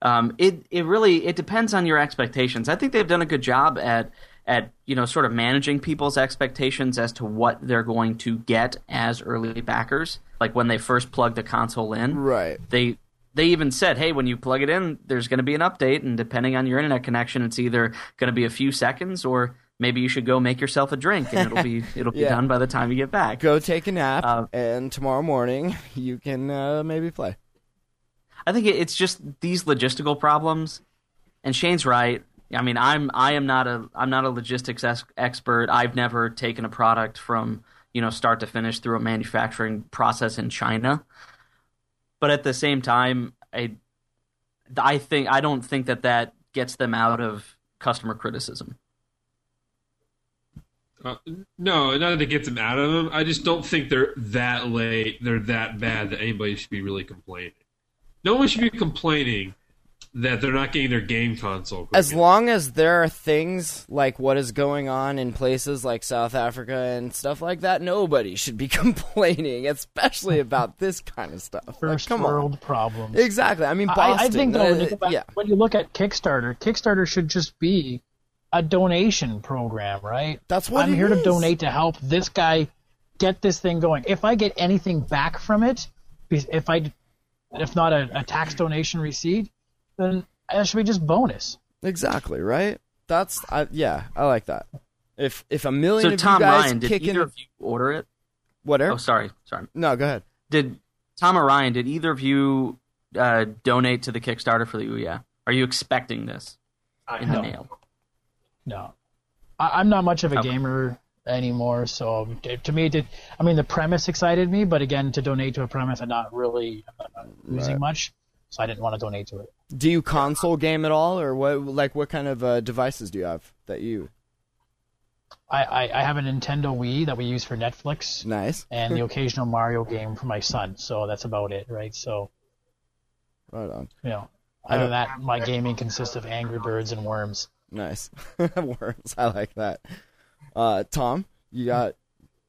Um, it it really it depends on your expectations. I think they've done a good job at at you know sort of managing people's expectations as to what they're going to get as early backers. Like when they first plug the console in, Right. they they even said, "Hey, when you plug it in, there's going to be an update, and depending on your internet connection, it's either going to be a few seconds or." Maybe you should go make yourself a drink, and it'll be it'll be Yeah. done by the time you get back. Go take a nap, Uh, and tomorrow morning you can uh, maybe play. I think it's just these logistical problems. And Shane's right. I mean, I'm I am not a I'm not a logistics ex- expert. I've never taken a product from you know start to finish through a manufacturing process in China. But at the same time, I I think I don't think that that gets them out of customer criticism. Uh, no, not that it gets them out of them. I just don't think they're that late. They're that bad that anybody should be really complaining. No one should be complaining that they're not getting their game console. As enough. long as there are things like what is going on in places like South Africa and stuff like that, nobody should be complaining, especially about this kind of stuff. Like, First come world on. problems. Exactly. I mean, I- Boston. I, think though, when uh, you, back- yeah. when you look at Kickstarter, Kickstarter should just be a donation program, right? That's what I'm it here to donate to help this guy get this thing going. If I get anything back from it, if I, if not a, a tax donation receipt, then that should be just bonus. Exactly. Right. That's. I, yeah. I like that. If if a million So of Tom you guys Ryan, did kicking either of you order it? whatever. Oh, sorry, sorry. No, go ahead. Did Tom or Ryan? Did either of you uh, donate to the Kickstarter for the Ouya? Are you expecting this I in the mail? No, I, I'm not much of a Okay. gamer anymore, so to me, it did. I mean, the premise excited me, but again, to donate to a premise, I'm not really uh, losing much, so I didn't want to donate to it. Do you console game at all, or what? Like, what kind of uh, devices do you have that you? I, I, I have a Nintendo Wii that we use for Netflix, Nice. and the occasional Mario game for my son. So that's about it, right? So Right on. you know, other than that, my gaming consists of Angry Birds and Worms. Nice. Worms. I like that. Uh, Tom, you got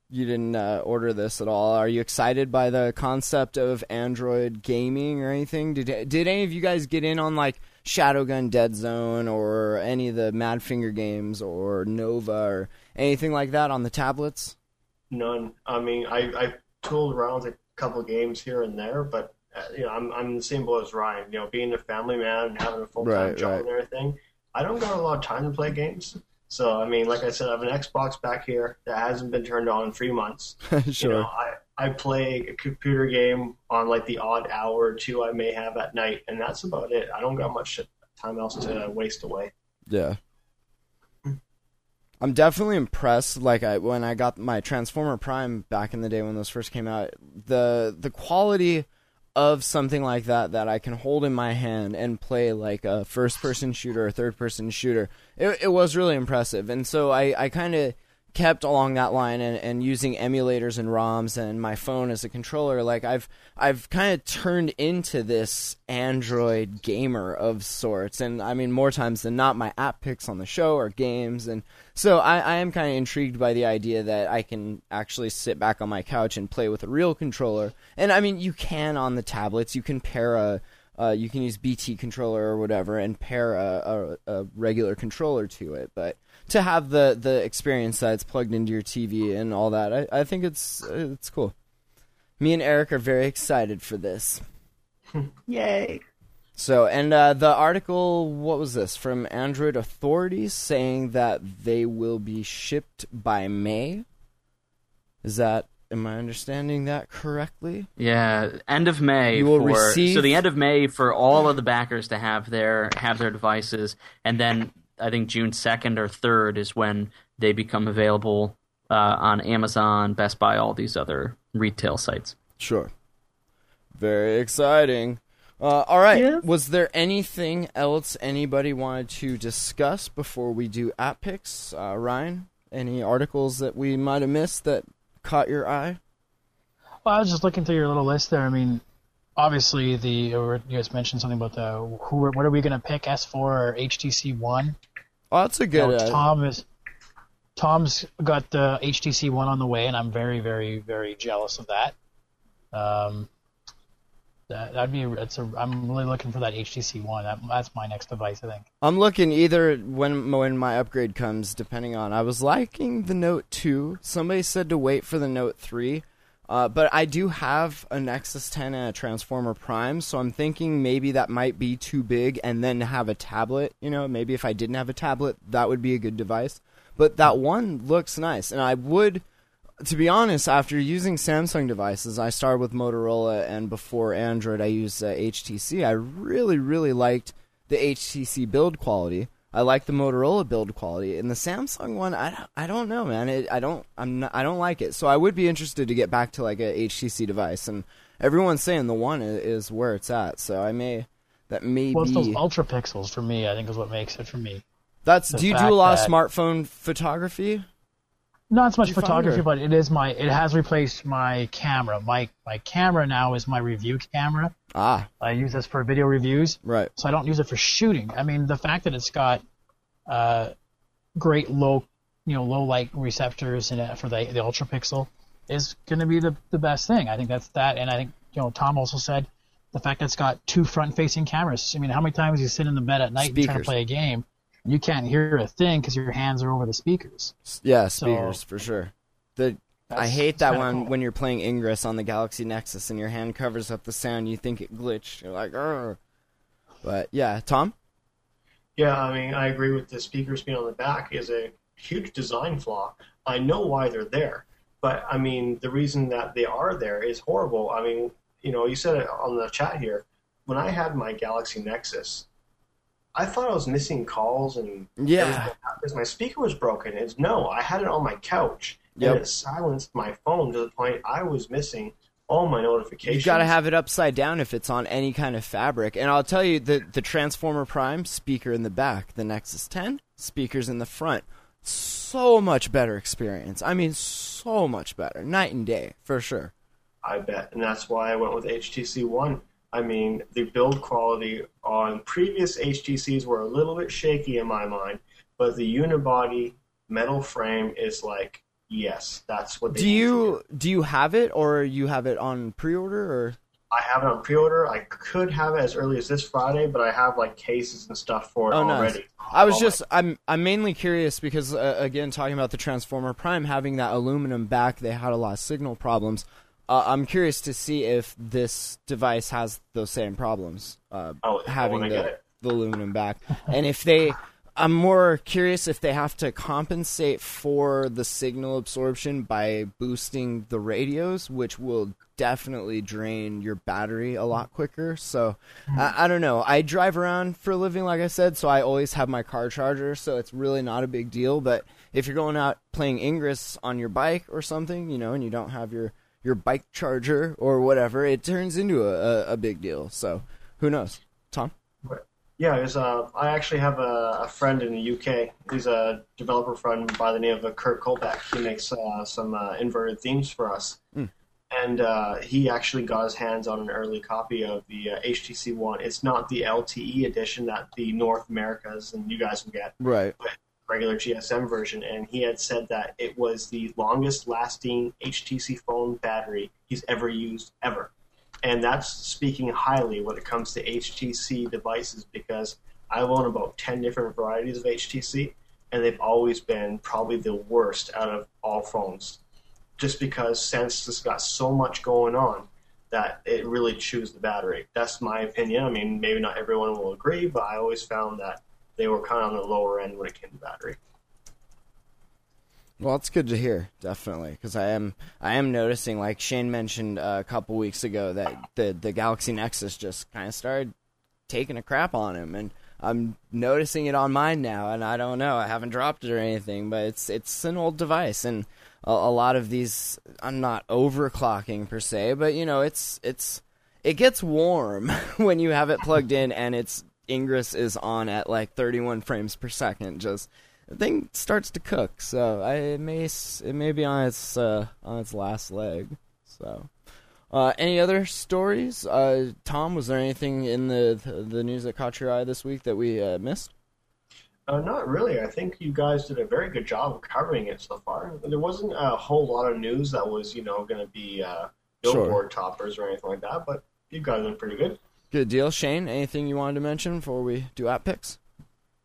you didn't uh, order this at all. Are you excited by the concept of Android gaming or anything? Did did any of you guys get in on like Shadowgun Dead Zone or any of the Madfinger games or Nova or anything like that on the tablets? None. I mean, I I tooled around a couple of games here and there, but uh, you know, I'm I'm the same boat as Ryan. You know, being a family man and having a full time Right, job right. and everything, I don't got a lot of time to play games. So I mean, like I said, I have an Xbox back here that hasn't been turned on in three months. sure. You know, I I play a computer game on like the odd hour or two I may have at night, and that's about it. I don't got much time else to waste away. Yeah. Hmm. I'm definitely impressed. Like I when I got my Transformer Prime back in the day when those first came out, the the quality of something like that that I can hold in my hand and play like a first person shooter or third person shooter, it, it was really impressive. And so I, I kind of kept along that line and, and using emulators and ROMs and my phone as a controller. Like I've I've kind of turned into this Android gamer of sorts. And I mean more times than not my app picks on the show are games and so I, I am kind of intrigued by the idea that I can actually sit back on my couch and play with a real controller. And I mean, you can on the tablets. You can pair a, uh, you can use BT controller or whatever and pair a, a, a regular controller to it. But to have the, the experience that's plugged into your TV and all that, I, I think it's it's cool. Me and Eric are very excited for this. Yay! So, and uh, the article, what was this from Android authorities saying that they will be shipped by May? Is that Am I understanding that correctly? Yeah, end of May. You will for, receive- so the end of May for all of the backers to have their have their devices, and then I think June second or third is when they become available uh, on Amazon, Best Buy, all these other retail sites. Sure. Very exciting. Uh, all right. Yeah. Was there anything else anybody wanted to discuss before we do app picks? Uh, Ryan, any articles that we might have missed that caught your eye? Well, I was just looking through your little list there. I mean, obviously the you guys mentioned something about the who what are we going to pick S4 or HTC One? Oh, that's a You good. know, uh, Tom is Tom's got the HTC One on the way, and I'm very, very, very jealous of that. Um, that that'd be it's a I'm really looking for that HTC One. That, that's my next device, I think. I'm looking either when when my upgrade comes, depending on. I was liking the Note two. Somebody said to wait for the Note three, uh, but I do have a Nexus 10 and a Transformer Prime, so I'm thinking maybe that might be too big, and then have a tablet. You know, maybe if I didn't have a tablet, that would be a good device. But that one looks nice, and I would to be honest, after using Samsung devices, I started with Motorola, and before Android, I used uh, HTC. I really, really liked the HTC build quality. I like the Motorola build quality, and the Samsung one, I don't, I don't know, man. It, I don't, I'm not, I don't like it. So I would be interested to get back to like a HTC device, and everyone's saying the one is, where it's at. So I may, that may Well, it's those ultra pixels for me. I think is what makes it for me. That's. the Do you do a lot of smartphone photography? Not so much photography, but it is my. It has replaced my camera. My my camera now is my review camera. Ah, I use this for video reviews. right. so I don't use it for shooting. I mean, the fact that it's got uh, great low, you know, low light receptors in it for the the ultra pixel is going to be the the best thing. I think that's that, and I think you know Tom also said the fact that it's got two front facing cameras. I mean, how many times you sit in the bed at night and trying to play a game, and you can't hear a thing because your hands are over the speakers. Yeah, So- speakers for sure. The I hate that one cool. when you're playing Ingress on the Galaxy Nexus and your hand covers up the sound. You think it glitched. You're like, Arr. but yeah, Tom. Yeah, I mean, I agree with the speakers being on the back is a huge design flaw. I know why they're there, but I mean, the reason that they are there is horrible. I mean, you know, you said it on the chat here. When I had my Galaxy Nexus, I thought I was missing calls and Yeah. everything because my speaker was broken. It's no, I had it on my couch Yep. and it silenced my phone to the point I was missing all my notifications. You got to have it upside down if it's on any kind of fabric. And I'll tell you, the the Transformer Prime speaker in the back, the Nexus 10 speakers in the front, so much better experience. I mean, so much better, night and day for sure. I bet, and that's why I went with HTC One. I mean, the build quality on previous HTCs were a little bit shaky in my mind, but the unibody metal frame is like, yes, that's what they Do you do you have it or you have it on pre-order or? I have it on pre-order. I could have it as early as this Friday, but I have like cases and stuff for it Oh, nice. already. I was Oh, just I'm I'm mainly curious because uh, again talking about the Transformer Prime having that aluminum back, they had a lot of signal problems. Uh, I'm curious to see if this device has those same problems, uh, Oh, having the, the aluminum back, and if they. I'm more curious if they have to compensate for the signal absorption by boosting the radios, which will definitely drain your battery a lot quicker. So mm-hmm. I, I don't know. I drive around for a living, like I said, so I always have my car charger, so it's really not a big deal. But if you're going out playing Ingress on your bike or something, you know, and you don't have your your bike charger or whatever, it turns into a, a, a big deal. So who knows, Tom? Yeah, there's uh, I actually have a, a friend in the UK. He's a developer friend by the name of uh, Kurt Kolbeck. He makes uh, some uh, inverted themes for us. And uh, he actually got his hands on an early copy of the uh, HTC One. It's not the LTE edition that the North Americas and you guys will get, Right. but regular GSM version. And he had said that it was the longest lasting HTC phone battery he's ever used, ever and that's speaking highly when it comes to HTC devices because I own about 10 different varieties of HTC and they've always been probably the worst out of all phones just because Sense has got so much going on that it really chews the battery. That's my opinion. I mean, maybe not everyone will agree, but I always found that they were kind of on the lower end when it came to battery. Well, it's good to hear, definitely, because I am I am noticing, like Shane mentioned uh, a couple weeks ago, that the the Galaxy Nexus just kind of started taking a crap on him, and I'm noticing it on mine now. And I don't know, I haven't dropped it or anything, but it's it's an old device, and a, a lot of these I'm not overclocking per se, but you know, it's it's it gets warm when you have it plugged in and its Ingress is on at like 31 frames per second. Just the thing starts to cook, so I, it may it may be on its uh, on its last leg. So, uh, any other stories? Uh, Tom, was there anything in the, the, the news that caught your eye this week that we uh, missed? Uh, not really. I think you guys did a very good job of covering it so far. There wasn't a whole lot of news that was, you know, going to be uh, Sure. billboard toppers or anything like that, but you guys did pretty good. Good deal, Shane. Anything you wanted to mention before we do app picks?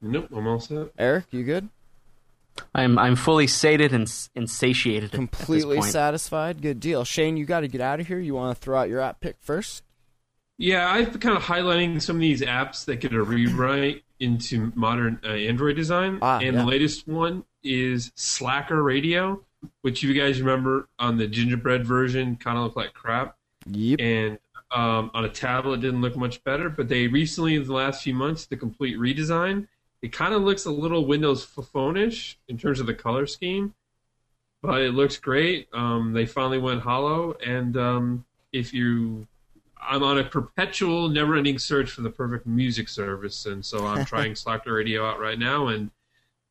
Nope, I'm all set. Eric, you good? I'm I'm fully sated and, s- and satiated. Completely at this point. satisfied. Good deal, Shane. You got to get out of here. You want to throw out your app pick first? Yeah, I've been kind of highlighting some of these apps that get a rewrite into modern uh, Android design. Ah, and yeah. the latest one is Slacker Radio, which you guys remember on the gingerbread version kind of looked like crap. Yep. And um, on a tablet, it didn't look much better. But they recently, in the last few months, the complete redesign. It kind of looks a little Windows phone-ish in terms of the color scheme, but it looks great. Um, they finally went Holo, and um, if you, I'm on a perpetual, never-ending search for the perfect music service, and so I'm trying Slacker Radio out right now, and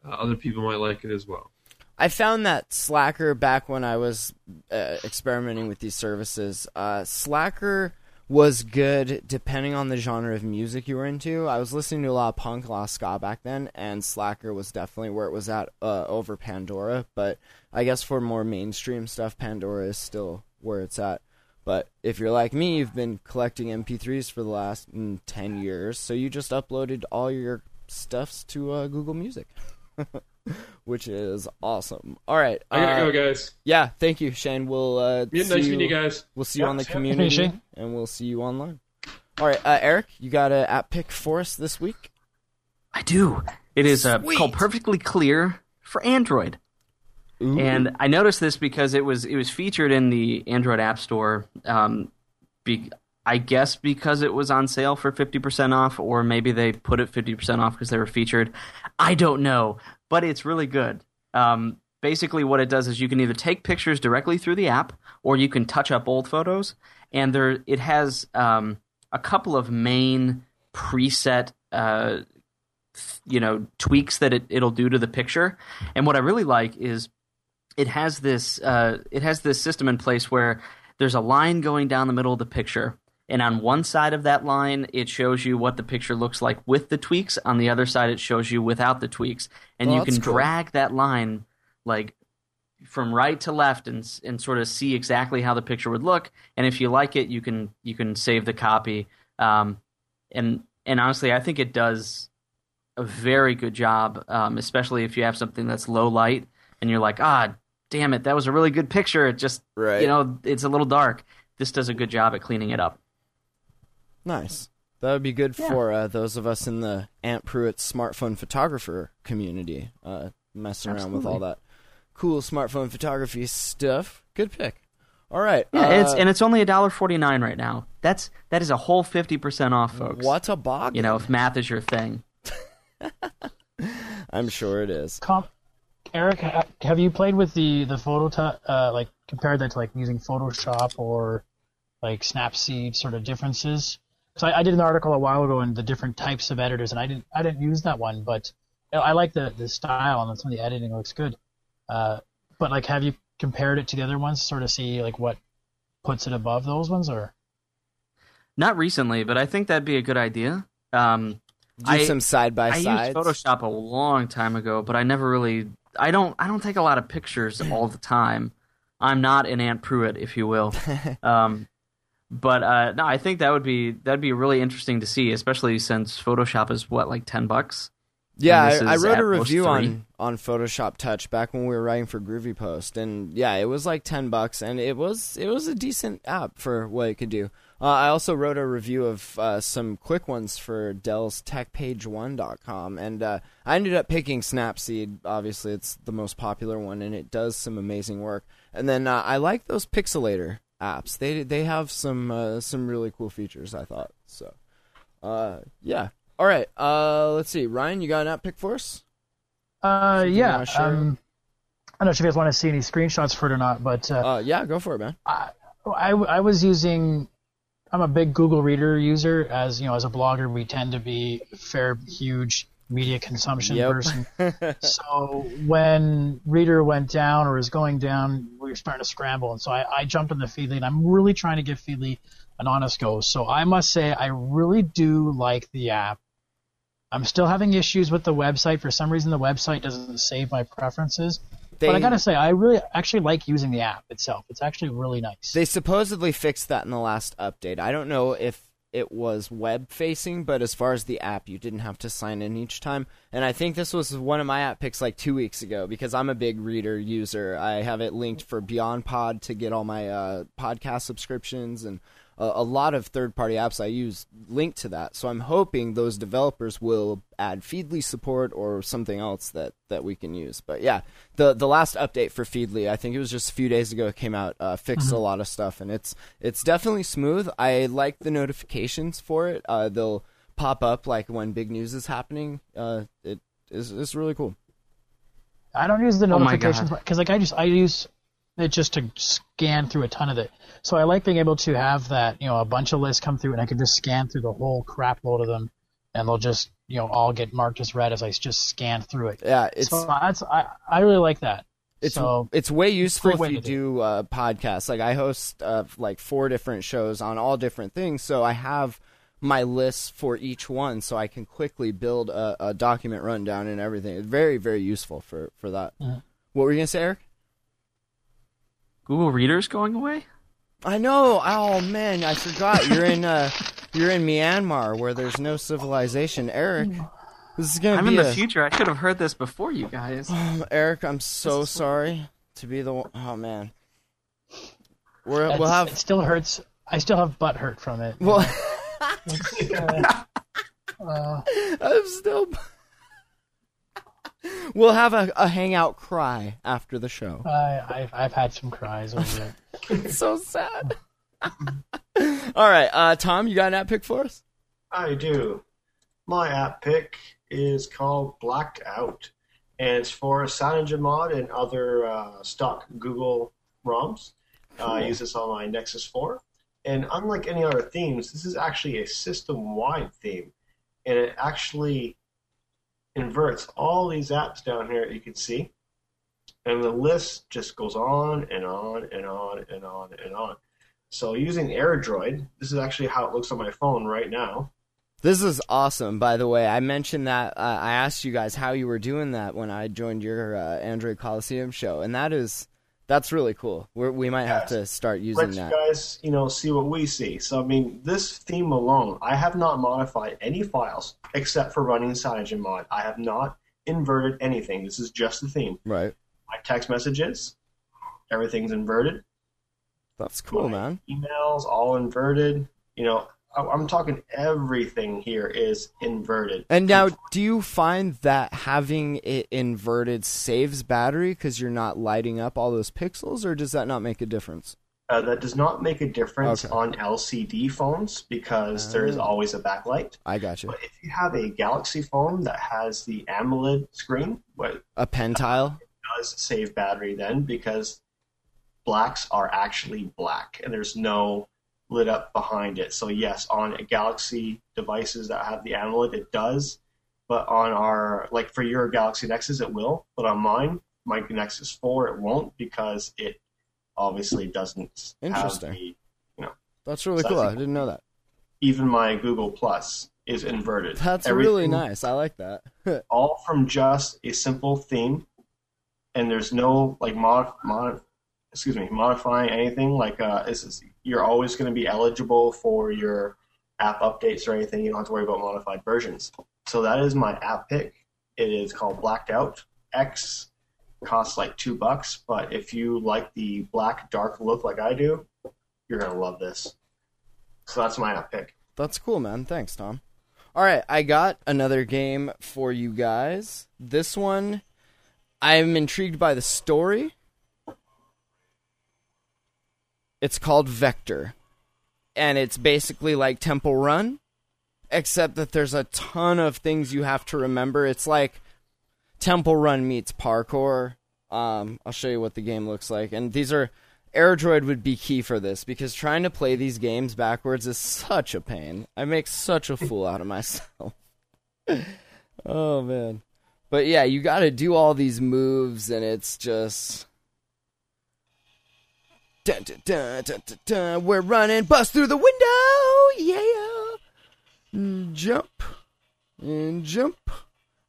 uh, other people might like it as well. I found that Slacker back when I was uh, experimenting with these services. Uh, Slacker was good depending on the genre of music you were into. I was listening to a lot of punk, a lot of ska back then, and Slacker was definitely where it was at uh, over Pandora. But I guess for more mainstream stuff, Pandora is still where it's at. But if you're like me, you've been collecting MP3s for the last mm, 10 years, so you just uploaded all your stuffs to uh, Google Music. Which is awesome. All right. I gotta uh, go, guys. Yeah, thank you, Shane. We'll uh, Yeah, see nice you, meeting you guys. We'll see you on the community, Hey, Shane. and we'll see you online. All right, uh, Eric, you got an app pick for us this week? I do. It is uh, called Perfectly Clear for Android. Ooh. And I noticed this because it was it was featured in the Android App Store. Um, be, I guess because it was on sale for fifty percent off, or maybe they put it fifty percent off because they were featured. I don't know, but it's really good. Um, basically, what it does is you can either take pictures directly through the app, or you can touch up old photos. And there, it has um, a couple of main preset uh, you know tweaks that it, it'll do to the picture and what i really like is it has this uh, it has this system in place where there's a line going down the middle of the picture and on one side of that line it shows you what the picture looks like with the tweaks on the other side it shows you without the tweaks and Oh, you can cool. drag that line like from right to left and and sort of see exactly how the picture would look and if you like it you can you can save the copy um, and and honestly I think it does a very good job, um, especially if you have something that's low light and you're like, ah, damn it, that was a really good picture. It just, Right. you know, it's a little dark. This does a good job at cleaning it up. Nice. That would be good Yeah. for uh, those of us in the Ant Pruitt smartphone photographer community, uh, messing around with all that cool smartphone photography stuff. Good pick. All right. Yeah, uh, it's and it's only a dollar forty nine right now. That's that is a whole fifty percent off, folks. what a bog. You know, if math is your thing. I'm sure it is. Com- Eric, have you played with the the photo t- uh, like compared that to like using Photoshop or like Snapseed sort of differences? So I, I did an article a while ago on the different types of editors, and I didn't I didn't use that one, but you know, I like the the style and some of the editing looks good. Uh, but like, have you compared it to the other ones, to sort of see like what puts it above those ones, or Not recently, but I think that'd be a good idea. Um, Do I- some side by side. I used. Photoshop a long time ago, but I never really. I don't. I don't take a lot of pictures all the time. I'm not an Ant Pruitt, if you will. um, but uh, no, I think that would be that'd be really interesting to see, especially since Photoshop is what like ten bucks. Yeah, I, I wrote a review on on Photoshop Touch back when we were writing for Groovy Post, and yeah, it was like ten bucks, and it was it was a decent app for what it could do. Uh, I also wrote a review of uh, some quick ones for Dell's TechPage1.com, and uh, I ended up picking Snapseed. Obviously, it's the most popular one, and it does some amazing work. And then uh, I like those Pixelator apps. They they have some uh, some really cool features. I thought so. Uh, yeah. All right. Uh, let's see. Ryan, you got an app pick for us? Uh, Something yeah. Um, I don't know if you guys want to see any screenshots for it or not, but uh, Uh, yeah, go for it, man. I, I was using. I'm a big Google Reader user. As you know, as a blogger, we tend to be fair, huge media consumption Yep. person. so when Reader went down or is going down, we were starting to scramble, and so I, I jumped on the Feedly, and I'm really trying to give Feedly an honest go. So I must say, I really do like the app. I'm still having issues with the website. For some reason, the website doesn't save my preferences. They, But I gotta say, I really actually like using the app itself. It's actually really nice. They supposedly fixed that in the last update. I don't know if it was web facing, but as far as the app, you didn't have to sign in each time. And I think this was one of my app picks like two weeks ago because I'm a big reader user. I have it linked for Beyond Pod to get all my uh, podcast subscriptions and a, a lot of third party apps I use link to that. So I'm hoping those developers will add Feedly support or something else that, that we can use. But yeah, the the last update for Feedly, I think it was just a few days ago, it came out, uh, fixed a lot of stuff, and it's it's definitely smooth. I like the notifications for it. Uh, they'll pop up like when big news is happening. Uh, it is it's really cool. I don't use the Oh notifications God. because like I just I use it just to scan through a ton of it. So I like being able to have that you know a bunch of lists come through and I can just scan through the whole crap load of them and they'll just you know all get marked as red as I just scan through it. Yeah, it's so that's I I really like that. it's so it's way useful if you do do uh, podcasts. Like I host uh, like four different shows on all different things, so I have my lists for each one, so I can quickly build a, a document rundown and everything. It's very very useful for for that. Mhm. What were you gonna say, Eric? Google Reader's going away? I know. Oh man, I forgot. You're in uh, you're in Myanmar where there's no civilization. Eric, this is gonna I'm be in the a- future. I should have heard this before you guys. Eric, I'm so sorry to be the one. Oh man, We're, we'll have it still hurts. I still have butt hurt from it. well. uh, uh, I'm still. We'll have a, a hangout cry after the show. I, I've I've had some cries over it. It's so sad. All right, uh, Tom, you got an app pick for us? I do. My app pick is called Blacked Out, and it's for CyanogenMod and other uh, stock Google ROMs. Uh, I use this on my Nexus 4. And unlike any other themes, this is actually a system wide theme. And it actually inverts all these apps down here that you can see. And the list just goes on and on and on and on and on. So using AirDroid, this is actually how it looks on my phone right now. This is awesome, by the way. I mentioned that uh, I asked you guys how you were doing that when I joined your uh, Android Coliseum show, and that is that's really cool. We're, we might have to start using let that. you guys, you know, see what we see. So, I mean, this theme alone, I have not modified any files except for running CyanogenMod. I have not inverted anything. This is just the theme. Right. My text messages, everything's inverted. That's cool, My man. Emails, all inverted. You know, I'm talking everything here is inverted. And now, do you find that having it inverted saves battery because you're not lighting up all those pixels, or does that not make a difference? Uh, that does not make a difference Okay. on LCD phones because there is Oh. always a backlight. I got you. But if you have a Galaxy phone that has the AMOLED screen, what A Pentile does save battery then because blacks are actually black and there's no lit up behind it. So yes, on Galaxy devices that have the AMOLED, it does. But on our like for your Galaxy Nexus, it will. But on mine, my Nexus Four, it won't because it obviously doesn't. have Interesting. the- you know, That's really cool. I didn't know that. even my Google Plus is inverted. That's really nice. I like that. all from just a simple theme, and there's no like mod, mod excuse me modifying anything. Like uh, this is you're always going to be eligible for your app updates or anything. You don't have to worry about modified versions. So that is my app pick. It is called Blacked Out X. Costs like two bucks, but if you like the black dark look like I do, you're gonna love this. So that's my app pick. That's cool, man. Thanks, Tom. All right, I got another game for you guys. This one, I'm intrigued by the story. It's called Vector, and it's basically like Temple Run, except that there's a ton of things you have to remember. It's like Temple Run meets parkour. Um, I'll show you what the game looks like, and these are AirDroid would be key for this because trying to play these games backwards is such a pain. I make such a fool out of myself. oh man. But yeah, you got to do all these moves and it's just dun, dun, dun, we're running bust through the window. Yeah. Jump and jump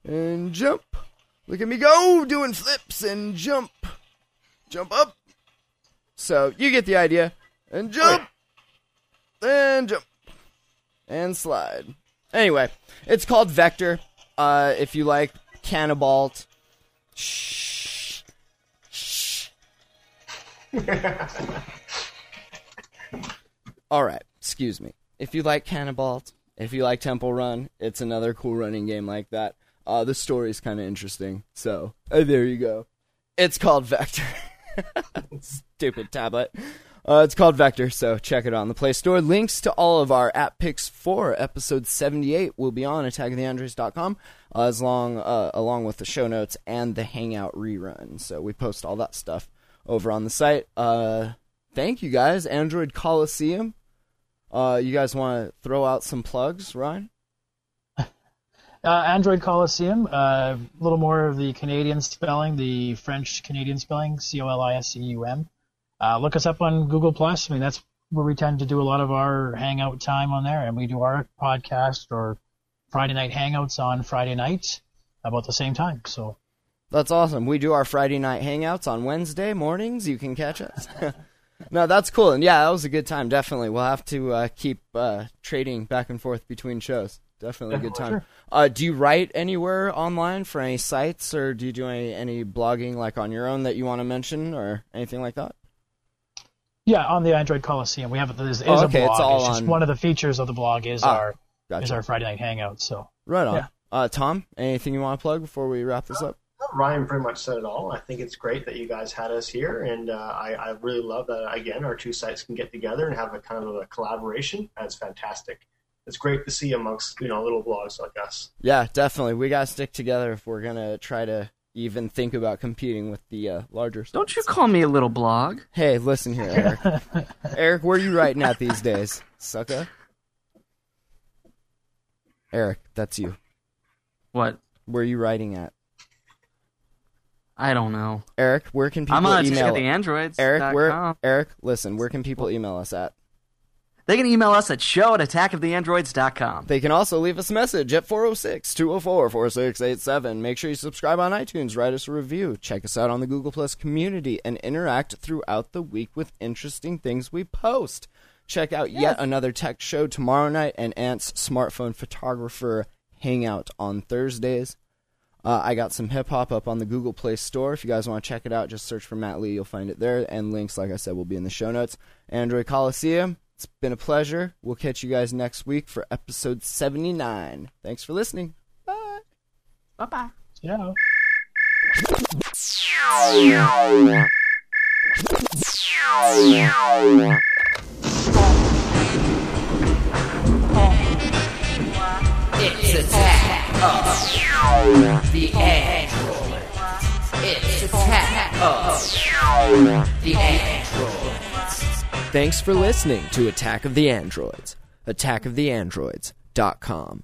and jump. Look at me go doing flips and jump. Jump up so you get the idea. And jump. And jump. And slide. Anyway, it's called Vector. Uh, if you like Canabalt. Shh. All right, excuse me. If you like Canabalt, if you like Temple Run, it's another cool running game like that. Uh, the story's kind of interesting. So, uh, there you go. It's called Vector. Stupid tablet. Uh, it's called Vector, so check it out on the Play Store. Links to all of our app picks for episode 78 will be on attackoftheandroids.com, uh, as long, uh, along with the show notes and the Hangout rerun. So we post all that stuff over on the site. Uh, thank you guys. Android Coliseum. Uh, you guys want to throw out some plugs, Ryan? Uh, Android Coliseum, uh, a little more of the Canadian spelling, the French Canadian spelling, C O L I S E U M. Uh, look us up on Google Plus. I mean, that's where we tend to do a lot of our hangout time on there, and we do our podcast or Friday night hangouts on Friday nights about the same time. So That's awesome. We do our Friday night hangouts on Wednesday mornings. You can catch us. no, that's cool. And yeah, that was a good time. Definitely. We'll have to uh, keep uh, trading back and forth between shows. Definitely a good time. sure. Uh, do you write anywhere online for any sites, or do you do any, any blogging like on your own that you want to mention, or anything like that? yeah, on the Android Coliseum, we have there's is Oh, a blog. it's all just on- one of the features of the blog is Ah, our Gotcha. is our Friday night hangout. So right on. yeah. Uh, Tom, anything you want to plug before we wrap this up? Ryan pretty much said it all. I think it's great that you guys had us here, and uh, I, I really love that. Again, our two sites can get together and have a kind of a collaboration. That's fantastic. It's great to see amongst you know little blogs like us. Yeah, definitely. We gotta stick together if we're gonna try to even think about competing with the uh, larger. Don't you call me a little blog? Hey, listen here, Eric. Eric, where are you writing at these days, sucker? Eric, that's you. What? Where are you writing at? I don't know. Eric, where can people I'm on email? Attack of the Androids. Eric, where? Eric, listen, where can people email us at? They can email us at show at attackoftheandroids.com. They can also leave us a message at 406 204 4687. Make sure you subscribe on iTunes, write us a review, check us out on the Google Plus community, and interact throughout the week with interesting things we post. Check out yet another tech show tomorrow night and Ant's smartphone photographer hangout on Thursdays. Uh, I got some hip hop up on the Google Play Store. If you guys want to check it out, just search for Matt Lee. You'll find it there. And links, like I said, will be in the show notes. Android Coliseum, it's been a pleasure. We'll catch you guys next week for episode 79. Thanks for listening. Bye. Bye bye. yeah. It's attack of the. It's attack of the android. Thanks for listening to Attack of the Androids. AttackoftheAndroids.com.